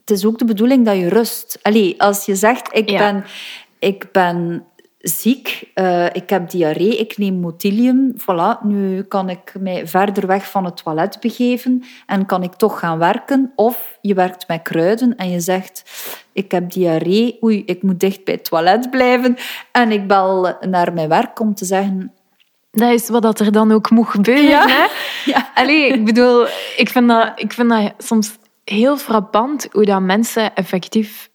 het is ook de bedoeling dat je rust. Allee, als je zegt, ik, ben, ik ben ziek, uh, ik heb diarree, ik neem motilium, voilà, nu kan ik mij verder weg van het toilet begeven en kan ik toch gaan werken. Of je werkt met kruiden en je zegt, ik heb diarree, oei, ik moet dicht bij het toilet blijven en ik bel naar mijn werk om te zeggen... Dat is wat er dan ook moet gebeuren. Ja. Hè? [LAUGHS] Ja. Allee, ik bedoel, ik vind, dat, ik vind dat soms heel frappant hoe dat mensen effectief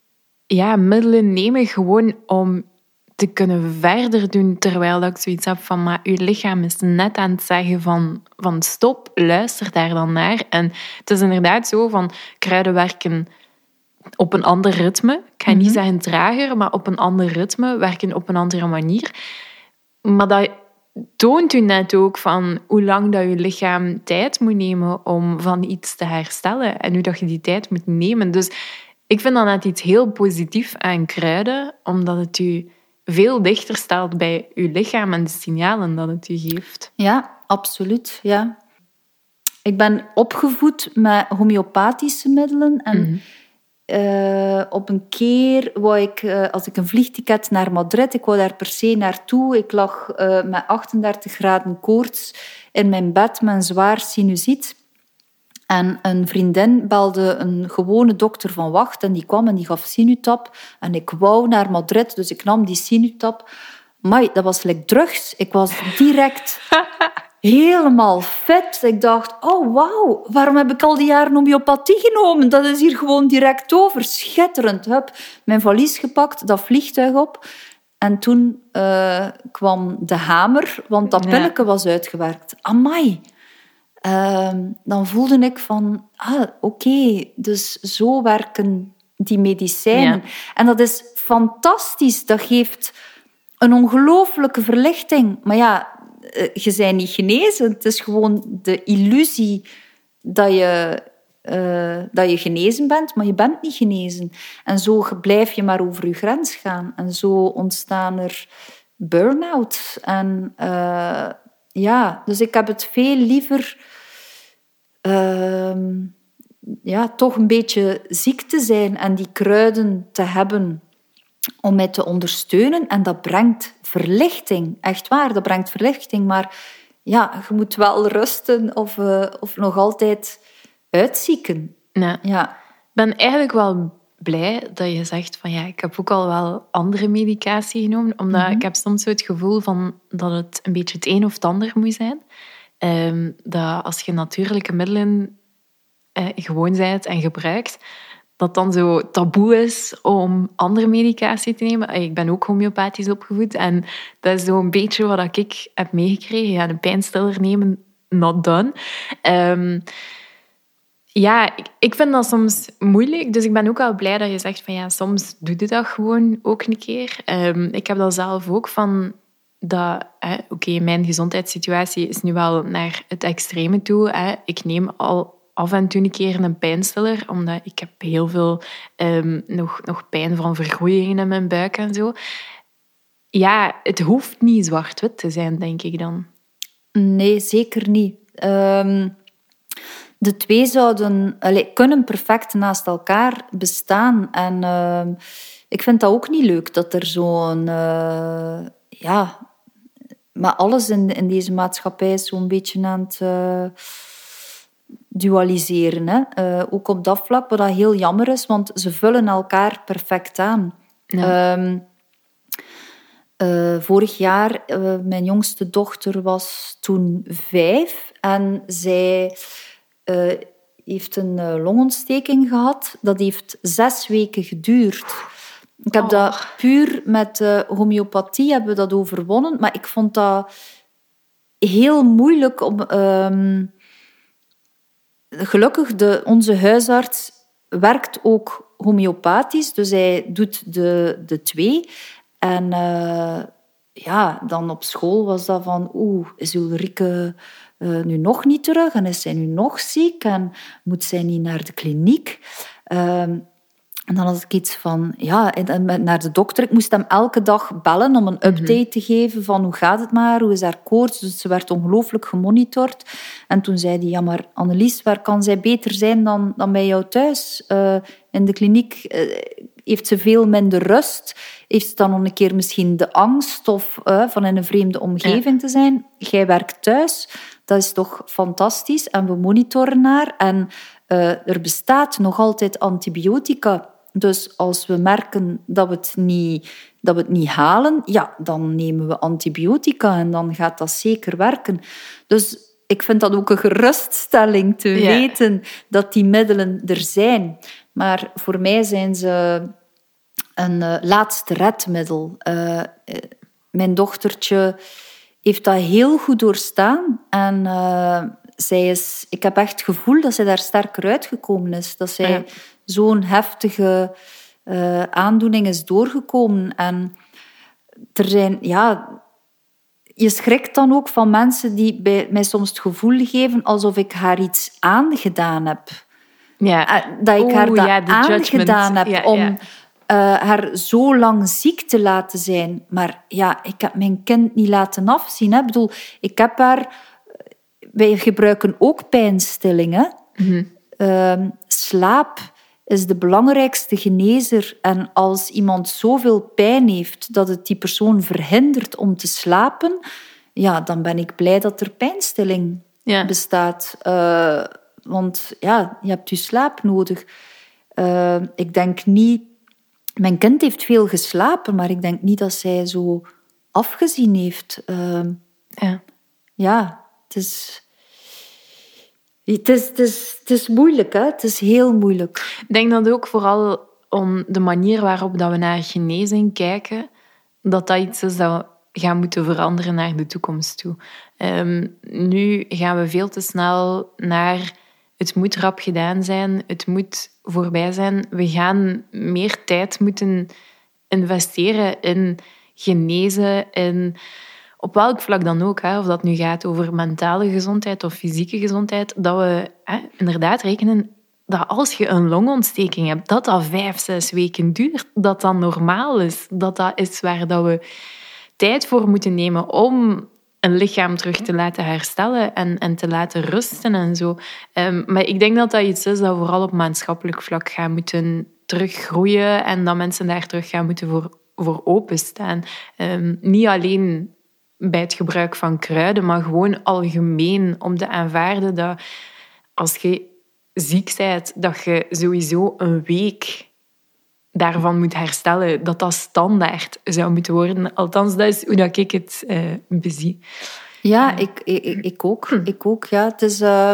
ja, middelen nemen gewoon om te kunnen verder doen, terwijl ik zoiets heb van, maar je lichaam is net aan het zeggen van, van stop, luister daar dan naar. En het is inderdaad zo van, kruiden werken op een ander ritme. Ik ga niet mhm. zeggen trager, maar op een ander ritme, werken op een andere manier. Maar dat toont u net ook van hoe lang dat je lichaam tijd moet nemen om van iets te herstellen en hoe dat je die tijd moet nemen. Dus ik vind dat net iets heel positiefs aan kruiden, omdat het u veel dichter staat bij uw lichaam en de signalen dat het u geeft. Ja, absoluut. Ja. Ik ben opgevoed met homeopathische middelen en mhm. eh, op een keer wou ik, uh, als ik een vliegticket naar Madrid, ik wou daar per se naartoe. Ik lag uh, met 38 graden koorts in mijn bed met een zwaar sinusiet. En een vriendin belde een gewone dokter van wacht en die kwam en die gaf Sinutap. En ik wou naar Madrid, dus ik nam die Sinutap. Maar dat was like drugs. Ik was direct [LAUGHS] helemaal vet. Ik dacht, oh wauw, waarom heb ik al die jaren homeopathie genomen? Dat is hier gewoon direct over. Schitterend. Hup, mijn valies gepakt, dat vliegtuig op. En toen uh, kwam de hamer, want dat pilletje was uitgewerkt. Amai. Ehm, dan voelde ik van, ah, oké, dus zo werken die medicijnen. En dat is fantastisch. Dat geeft een ongelooflijke verlichting. Maar ja, eh, je bent niet genezen. Het is gewoon de illusie dat je, uh, dat je genezen bent, maar je bent niet genezen. En zo blijf je maar over je grens gaan. En zo ontstaan er burn-outs. En uh, ja, dus ik heb het veel liever uh, ja, toch een beetje ziek te zijn en die kruiden te hebben om mij te ondersteunen. En dat brengt verlichting, echt waar, dat brengt verlichting. Maar ja, je moet wel rusten of, uh, of nog altijd uitzieken. Ja. ja. Ik ben eigenlijk wel blij dat je zegt van ja, ik heb ook al wel andere medicatie genomen, omdat mhm. ik heb soms zo het gevoel van dat het een beetje het een of het ander moet zijn. Um, dat als je natuurlijke middelen eh, gewoon bent en gebruikt, dat dan zo taboe is om andere medicatie te nemen. Ik ben ook homeopathisch opgevoed en dat is zo'n beetje wat ik heb meegekregen. Ja, een pijnstiller nemen, not done. Um, ja, ik vind dat soms moeilijk. Dus ik ben ook wel blij dat je zegt van ja, soms doe je dat gewoon ook een keer. Um, ik heb dat zelf ook van dat, oké, mijn gezondheidssituatie is nu wel naar het extreme toe. Hè. Ik neem al af en toe een keer een pijnstiller, omdat ik heb heel veel um, nog, nog pijn van vergroeien in mijn buik en zo. Ja, het hoeft niet zwart-wit te zijn, denk ik dan. Nee, zeker niet. Um, de twee zouden allez, kunnen perfect naast elkaar bestaan. En uh, ik vind dat ook niet leuk dat er zo'n. Uh, ja, maar alles in, in deze maatschappij is zo'n beetje aan het uh, dualiseren. Hè? Uh, ook op dat vlak, wat dat heel jammer is, want ze vullen elkaar perfect aan. Ja. Um, uh, vorig jaar, mijn jongste dochter was toen vijf en zij heeft een longontsteking gehad. Dat heeft zes weken geduurd. Ik heb dat oh. puur met uh, homeopathie hebben we dat overwonnen, maar ik vond dat heel moeilijk om. Uh, gelukkig, de, onze huisarts werkt ook homeopathisch, dus hij doet de, de twee. En uh, ja, dan op school was dat van, oeh, is Ulrike uh, nu nog niet terug en is zij nu nog ziek en moet zij niet naar de kliniek? Uh, En dan had ik iets van, ja, naar de dokter. Ik moest hem elke dag bellen om een mhm. update te geven van hoe gaat het maar, hoe is haar koorts. Dus ze werd ongelooflijk gemonitord. En toen zei hij, ja, maar Annelies, waar kan zij beter zijn dan, dan bij jou thuis? Uh, in de kliniek uh, heeft ze veel minder rust. Heeft ze dan nog een keer misschien de angst of, uh, van in een vreemde omgeving te zijn? Jij werkt thuis, dat is toch fantastisch. En we monitoren haar. En er bestaat nog altijd antibiotica dus als we merken dat we het niet, dat we het niet halen, ja, dan nemen we antibiotica en dan gaat dat zeker werken. Dus ik vind dat ook een geruststelling te weten dat die middelen er zijn. Maar voor mij zijn ze een uh, laatste redmiddel. Uh, mijn dochtertje heeft dat heel goed doorstaan. En uh, zij is, ik heb echt het gevoel dat zij daar sterker uitgekomen is. Dat zij zo'n heftige uh, aandoening is doorgekomen. En er zijn, ja, je schrikt dan ook van mensen die bij mij soms het gevoel geven alsof ik haar iets aangedaan heb. Ja. Eh, dat ik haar dat aangedaan heb om uh, haar zo lang ziek te laten zijn. Maar ja, ik heb mijn kind niet laten afzien. Hè. Ik bedoel, ik heb haar... Wij gebruiken ook pijnstillingen. Mm slaap is de belangrijkste genezer. En als iemand zoveel pijn heeft dat het die persoon verhindert om te slapen, ja, dan ben ik blij dat er pijnstilling bestaat. Uh, want ja, je hebt je slaap nodig. Uh, ik denk niet... Mijn kind heeft veel geslapen, maar ik denk niet dat zij zo afgezien heeft. Uh, ja. ja, het is... Het is, het, is, het is moeilijk, hè? het is heel moeilijk. Ik denk dat ook vooral om de manier waarop dat we naar genezing kijken, dat dat iets is dat we gaan moeten veranderen naar de toekomst toe. Um, nu gaan we veel te snel naar het moet rap gedaan zijn, het moet voorbij zijn. We gaan meer tijd moeten investeren in genezen, in op welk vlak dan ook, hè, of dat nu gaat over mentale gezondheid of fysieke gezondheid, dat we hè, inderdaad rekenen dat als je een longontsteking hebt, dat dat vijf, zes weken duurt, dat dat normaal is. Dat dat is waar dat we tijd voor moeten nemen om een lichaam terug te laten herstellen en, en te laten rusten en zo. Um, maar ik denk dat dat iets is dat we vooral op maatschappelijk vlak gaan moeten teruggroeien en dat mensen daar terug gaan moeten voor, voor openstaan. Um, niet alleen bij het gebruik van kruiden, maar gewoon algemeen om te aanvaarden dat als je ziek bent, dat je sowieso een week daarvan moet herstellen, dat dat standaard zou moeten worden. Althans, dat is hoe dat ik het uh, bezie. Ja, ik, ik, ik ook. Hm. Ik ook, ja. Het is... Uh...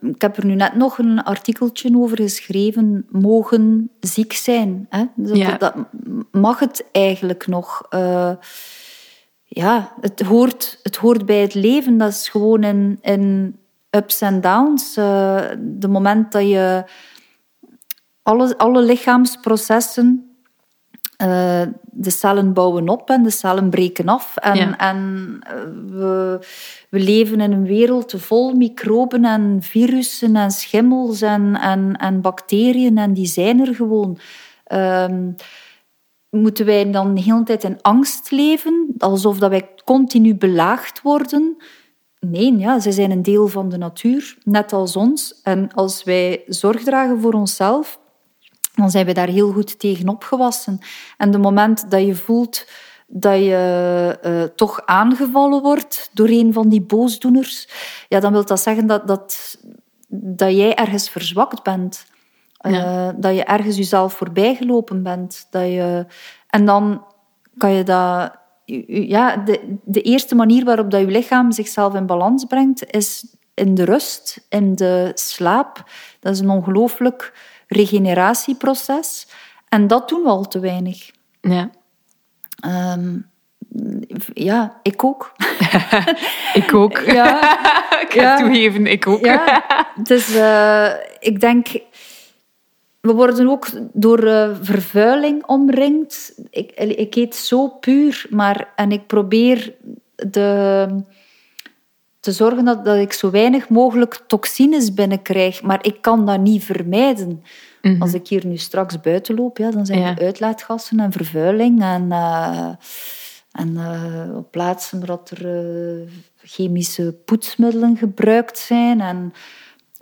ik heb er nu net nog een artikeltje over geschreven. Mogen ziek zijn. Hè? Dat, dat, mag het eigenlijk nog? Uh, ja, het hoort, het hoort bij het leven. Dat is gewoon in, in ups en downs. Uh, de moment dat je alle, alle lichaamsprocessen, uh, de cellen bouwen op en de cellen breken af. En, en eh, we, we leven in een wereld vol microben en virussen en schimmels en, en, en bacteriën en die zijn er gewoon. Uh, moeten wij dan de hele tijd in angst leven, alsof dat wij continu belaagd worden? Nee, ja, zij zijn een deel van de natuur, net als ons. En als wij zorg dragen voor onszelf, dan zijn we daar heel goed tegen opgewassen. En de moment dat je voelt dat je uh, toch aangevallen wordt door een van die boosdoeners, ja, dan wil dat zeggen dat, dat, dat jij ergens verzwakt bent. Eh, dat je ergens jezelf voorbijgelopen bent. Dat je, en dan kan je dat... Ja, de, de eerste manier waarop dat je lichaam zichzelf in balans brengt, is in de rust, in de slaap. Dat is een ongelooflijk regeneratieproces. En dat doen we al te weinig. Ja. Ehm, ja, ik ook. [LAUGHS] ik ook. Ja. [LAUGHS] ik ga ja. toegeven, ik ook. ja. Dus uh, ik denk we worden ook door uh, vervuiling omringd. Ik, ik eet zo puur, maar, en ik probeer de, te zorgen dat, dat ik zo weinig mogelijk toxines binnenkrijg. Maar ik kan dat niet vermijden. Mhm. Als ik hier nu straks buiten loop, ja, dan zijn Ja. er uitlaatgassen en vervuiling. En, eh, en eh, op plaatsen waar dat er eh, chemische poetsmiddelen gebruikt zijn. En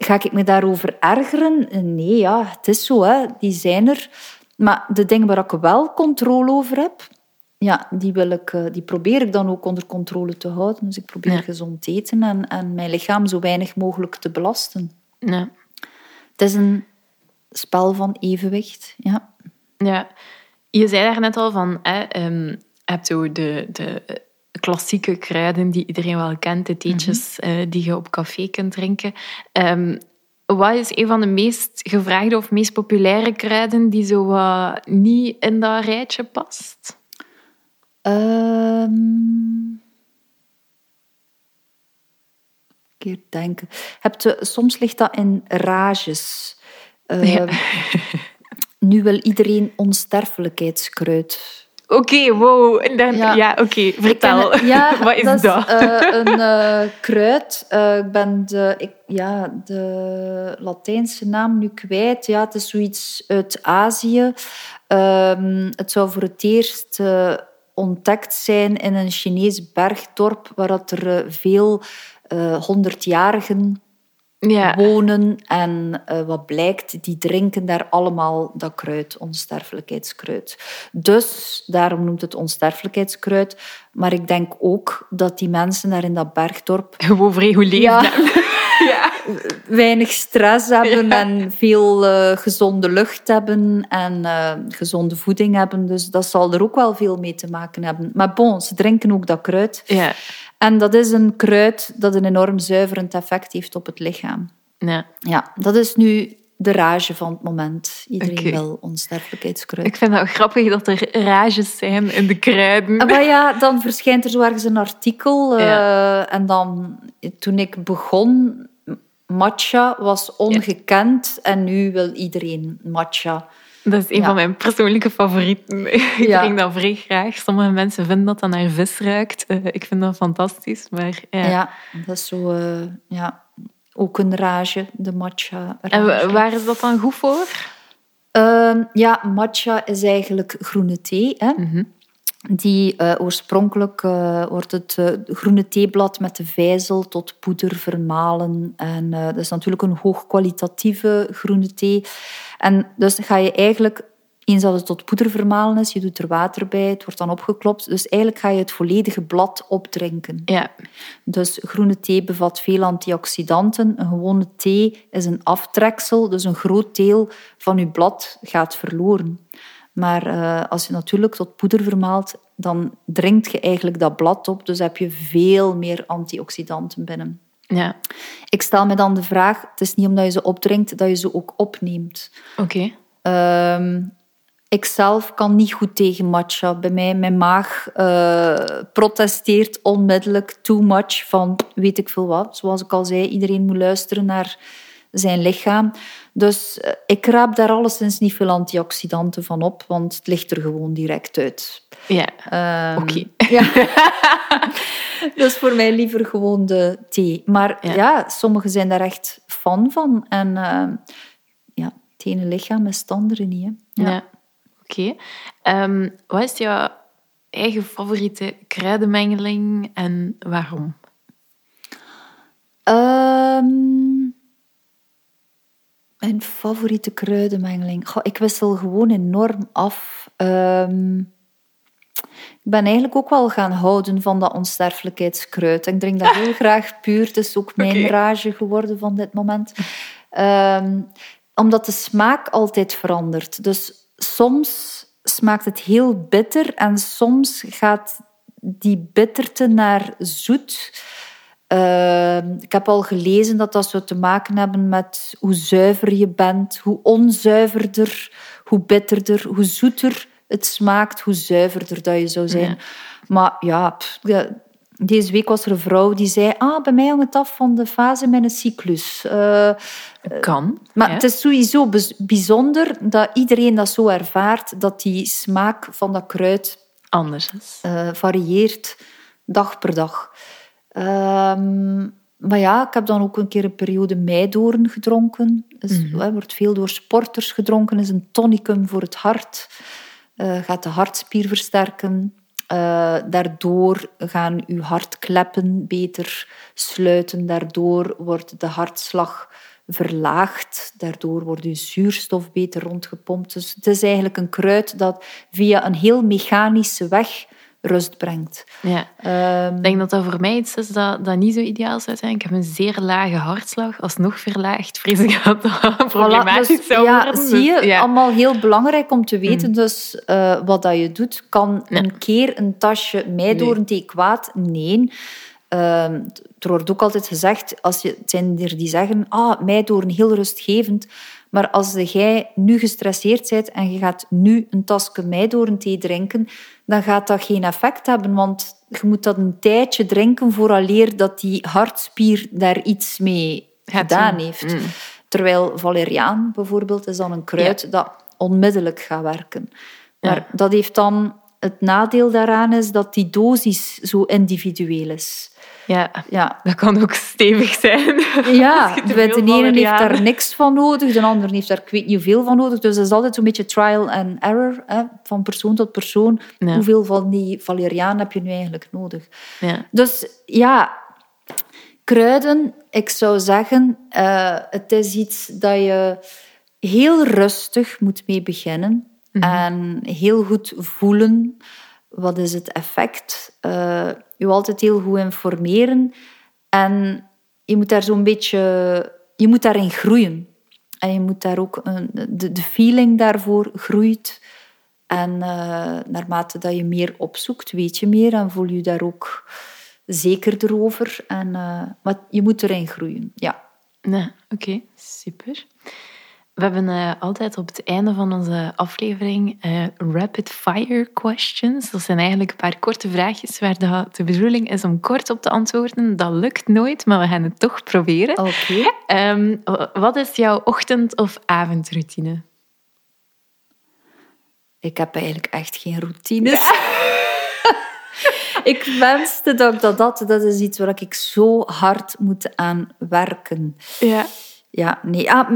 ga ik me daarover ergeren? Nee, ja, het is zo, hè. die zijn er. Maar de dingen waar ik wel controle over heb, ja, die, wil ik, eh, die probeer ik dan ook onder controle te houden. Dus ik probeer Ja. gezond te eten en, en mijn lichaam zo weinig mogelijk te belasten. Ja. Het is een spel van evenwicht, ja. Ja, je zei daar net al van, hè, ehm, je hebt zo de, de klassieke kruiden die iedereen wel kent, de theetjes Mhm. eh, die je op café kunt drinken. Ehm, wat is een van de meest gevraagde of meest populaire kruiden die zo niet in dat rijtje past? Ehm keer denken. Hebt u, soms ligt dat in rages. Ehm, Ja. [LAUGHS] Nu wil iedereen onsterfelijkheidskruid. Oké, wow. En dan, ja, Ja. oké, vertel. Ik ken- ja, [LAUGHS] wat is dat? dat? Is, eh, een eh, kruid. Eh, ik ben de, ik, ja, de Latijnse naam nu kwijt. Ja, het is zoiets uit Azië. Ehm, het zou voor het eerst ontdekt zijn in een Chinees bergdorp waar dat er veel honderdjarigen ja. wonen. En eh, wat blijkt, die drinken daar allemaal dat kruid, onsterfelijkheidskruid. Dus daarom noemt het onsterfelijkheidskruid. Maar ik denk ook dat die mensen daar in dat bergdorp [LAUGHS] Gewoon vrij goed leven. Ja. [LAUGHS] ja. weinig stress hebben Ja. en veel eh, gezonde lucht hebben en eh, gezonde voeding hebben. Dus dat zal er ook wel veel mee te maken hebben. Maar bon, ze drinken ook dat kruid. Ja. En dat is een kruid dat een enorm zuiverend effect heeft op het lichaam. ja. Ja, dat is nu de rage van het moment. Iedereen wil onsterfelijkheidskruid. Ik vind het grappig dat er rages zijn in de kruiden. Ah, Maar ja, dan verschijnt er zo ergens een artikel. eh. En dan, toen ik begon, matcha was ongekend. En nu wil iedereen matcha. Dat is een Ja. van mijn persoonlijke favorieten. [LAUGHS] Ik Ja. drink dat vrij graag. Sommige mensen vinden dat dat naar vis ruikt. Eh, Ik vind dat fantastisch. Maar ja. Ja, dat is zo... eh, ja, ook een rage, de matcha En rage. waar is dat dan goed voor? Ehm, ja, matcha is eigenlijk groene thee. Hè? Mhm. Die eh, oorspronkelijk wordt het groene theeblad met de vijzel tot poeder vermalen. En dat is natuurlijk een hoogkwalitatieve groene thee. En dus ga je eigenlijk, eens dat het tot poeder vermalen is, je doet er water bij, het wordt dan opgeklopt. Dus eigenlijk ga je het volledige blad opdrinken. Ja. Dus groene thee bevat veel antioxidanten. Een gewone thee is een aftreksel, dus een groot deel van je blad gaat verloren. Maar eh, als je natuurlijk tot poeder vermaalt, dan drinkt je eigenlijk dat blad op. Dus heb je veel meer antioxidanten binnen. Ja. Ik stel me dan de vraag, het is niet omdat je ze opdrinkt, dat je ze ook opneemt. Oké. Ehm ik zelf kan niet goed tegen matcha. Bij mij, mijn maag eh, protesteert onmiddellijk too much van weet ik veel wat. Zoals ik al zei, iedereen moet luisteren naar zijn lichaam. Dus eh, ik raap daar alleszins niet veel antioxidanten van op, want het ligt er gewoon direct uit. Ja. Ehm, Oké. [LAUGHS] Ja. [LAUGHS] dus voor mij liever gewoon de thee. Maar Ja. ja, sommigen zijn daar echt fan van. En eh, ja, het ene lichaam is het andere niet. Hè. Ja. Oké. Ehm, wat is jouw eigen favoriete kruidenmengeling en waarom? Ehm, mijn favoriete kruidenmengeling. Goh, ik wissel gewoon enorm af. Ehm, ik ben eigenlijk ook wel gaan houden van dat onsterfelijkheidskruid. Ik drink dat [LAUGHS] heel graag puur. Het is ook mijn rage geworden van dit moment. Ehm, omdat de smaak altijd verandert. Dus soms smaakt het heel bitter en soms gaat die bitterte naar zoet. Ehm, ik heb al gelezen dat dat zou te maken hebben met hoe zuiver je bent, hoe onzuiverder, hoe bitterder, hoe zoeter het smaakt, hoe zuiverder dat je zou zijn. Ja. Maar ja, pff, ja, deze week was er een vrouw die zei: Ah, bij mij hangt het af van de fase in mijn cyclus. Eh, Kan. maar ja. het is sowieso bijzonder dat iedereen dat zo ervaart, dat die smaak van dat kruid anders is. eh, varieert dag per dag. Ehm, maar ja, ik heb dan ook een keer een periode meidoorn gedronken. Dus, mm wordt veel door sporters gedronken, is een tonicum voor het hart. Uh, gaat de hartspier versterken. Uh, daardoor gaan uw hartkleppen beter sluiten. Daardoor wordt de hartslag verlaagd. Daardoor wordt uw zuurstof beter rondgepompt. Dus het is eigenlijk een kruid dat via een heel mechanische weg rust brengt. Ja. Ehm, ik denk dat dat voor mij iets is dat, dat niet zo ideaal zou zijn. Ik heb een zeer lage hartslag. Alsnog verlaagd, vrees ik dat [LAUGHS] dat problematisch dus, zou ja, worden. Zie je, dus, allemaal heel belangrijk om te weten. Mm. Dus uh, wat dat je doet, kan een keer een tasje meidoornthee kwaad? Nee. Uh, er wordt ook altijd gezegd, als je, het zijn er die zeggen, ah, meidoorn heel rustgevend. Maar als jij nu gestresseerd bent en je gaat nu een tasje meidoornthee drinken, dan gaat dat geen effect hebben, want je moet dat een tijdje drinken vooraleer dat die hartspier daar iets mee gedaan heeft. Mm. Terwijl valeriaan bijvoorbeeld is dan een kruid dat onmiddellijk gaat werken. Maar dat heeft dan het nadeel daaraan is dat die dosis zo individueel is. Ja, ja. dat kan ook stevig zijn. [LAUGHS] Ja, de, ene heeft daar niks van nodig, de ander heeft daar ik weet niet hoeveel van nodig. Dus dat is altijd zo'n beetje trial and error, hè, van persoon tot persoon. Hoeveel van die valeriaan heb je nu eigenlijk nodig? Ja. Dus ja, kruiden, ik zou zeggen, uh, het is iets dat je heel rustig moet mee beginnen. Mhm. En heel goed voelen wat is het effect. Uh, je altijd heel goed informeren. En je moet daar zo'n beetje... Je moet daarin groeien. En je moet daar ook... Een, de, de feeling daarvoor groeit. En uh, naarmate dat je meer opzoekt, weet je meer en voel je daar ook zekerder over. En, uh, maar je moet erin groeien, ja. Nee, Oké, super. We hebben uh, altijd op het einde van onze aflevering uh, rapid fire questions. Dat zijn eigenlijk een paar korte vraagjes waar de, de bedoeling is om kort op te antwoorden. Dat lukt nooit, maar we gaan het toch proberen. Oké. Okay. Um, ehm, wat is jouw ochtend- of avondroutine? Ik heb eigenlijk echt geen routines. Ja. [LAUGHS] ik wenste dat ik dat had. Dat is iets waar ik zo hard moet aan werken. Ja. Ja, nee. Ah,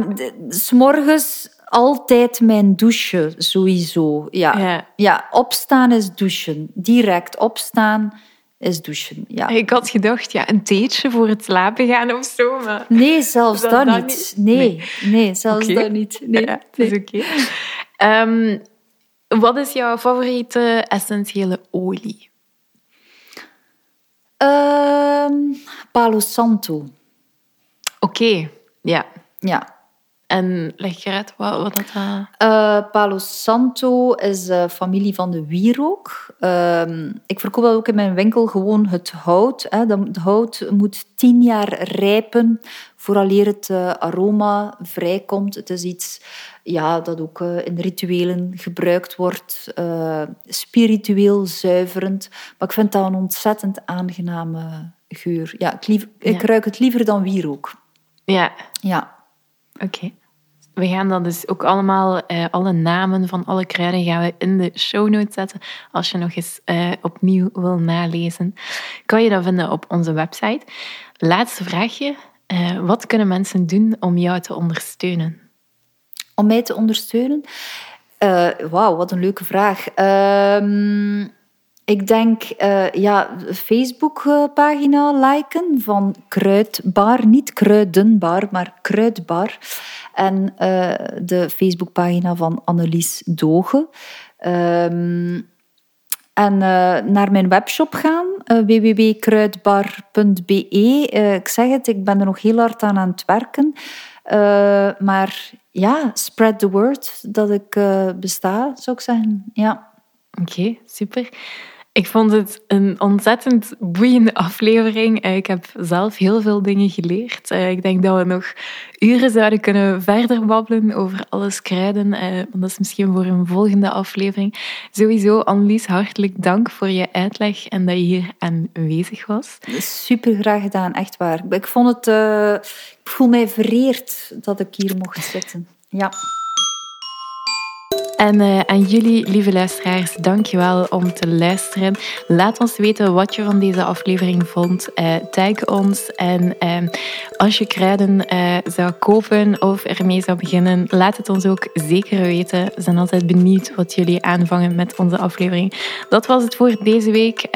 morgens altijd mijn douche, sowieso. Ja. ja. Ja. opstaan is douchen. Direct opstaan is douchen. Ja. Ik had gedacht, ja, een theetje voor het slapen gaan of zo. Maar... Nee, zelfs dat, niet. Nee, nee, zelfs dat niet. Nee, ja, is oké. Ehm, wat is jouw favoriete essentiële olie? Um, Palo Santo. Oké. Ja. Ja. En leg je uit wat, wat dat... Uh, Palo Santo is uh, familie van de wierook. Uh, ik verkoop dat ook in mijn winkel gewoon het hout. Hè. Het hout moet tien jaar rijpen vooraleer het aroma vrijkomt. Het is iets ja, dat ook in rituelen gebruikt wordt. spiritueel zuiverend. Maar ik vind dat een ontzettend aangename geur. Ja, ik, lief, ik ruik het liever dan wierook. Ja. Ja. Oké. We gaan dan dus ook allemaal, uh, alle namen van alle kruiden gaan we in de show notes zetten. Als je nog eens uh, opnieuw wil nalezen, kan je dat vinden op onze website. Laatste vraagje. Uh, wat kunnen mensen doen om jou te ondersteunen? Om mij te ondersteunen? Wauw, wat een leuke vraag. Ehm ik denk, uh, ja, Facebookpagina liken van Kruidbar. Niet Kruidenbar, maar Kruidbar. En uh, de Facebookpagina van Annelies Doge. Um, en uh, naar mijn webshop gaan, www.kruidbar.be. ik zeg het, ik ben er nog heel hard aan aan het werken. maar ja, spread the word dat ik besta, zou ik zeggen. Ja. Oké, super. Ik vond het een ontzettend boeiende aflevering. Eh, ik heb zelf heel veel dingen geleerd. Eh, ik denk dat we nog uren zouden kunnen verder babbelen over alles kruiden. Eh, dat is misschien voor een volgende aflevering. Sowieso, Annelies, hartelijk dank voor je uitleg en dat je hier aanwezig was. Super graag gedaan, echt waar. Ik vond het... ik voel mij vereerd dat ik hier mocht zitten. Ja. En aan jullie, lieve luisteraars, dankjewel om te luisteren. Laat ons weten wat je van deze aflevering vond. Uh, tag ons en uh, als je kruiden zou kopen of ermee zou beginnen, laat het ons ook zeker weten. We zijn altijd benieuwd wat jullie aanvangen met onze aflevering. Dat was het voor deze week.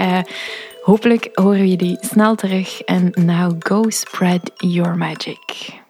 hopelijk horen we jullie snel terug. En now go spread your magic.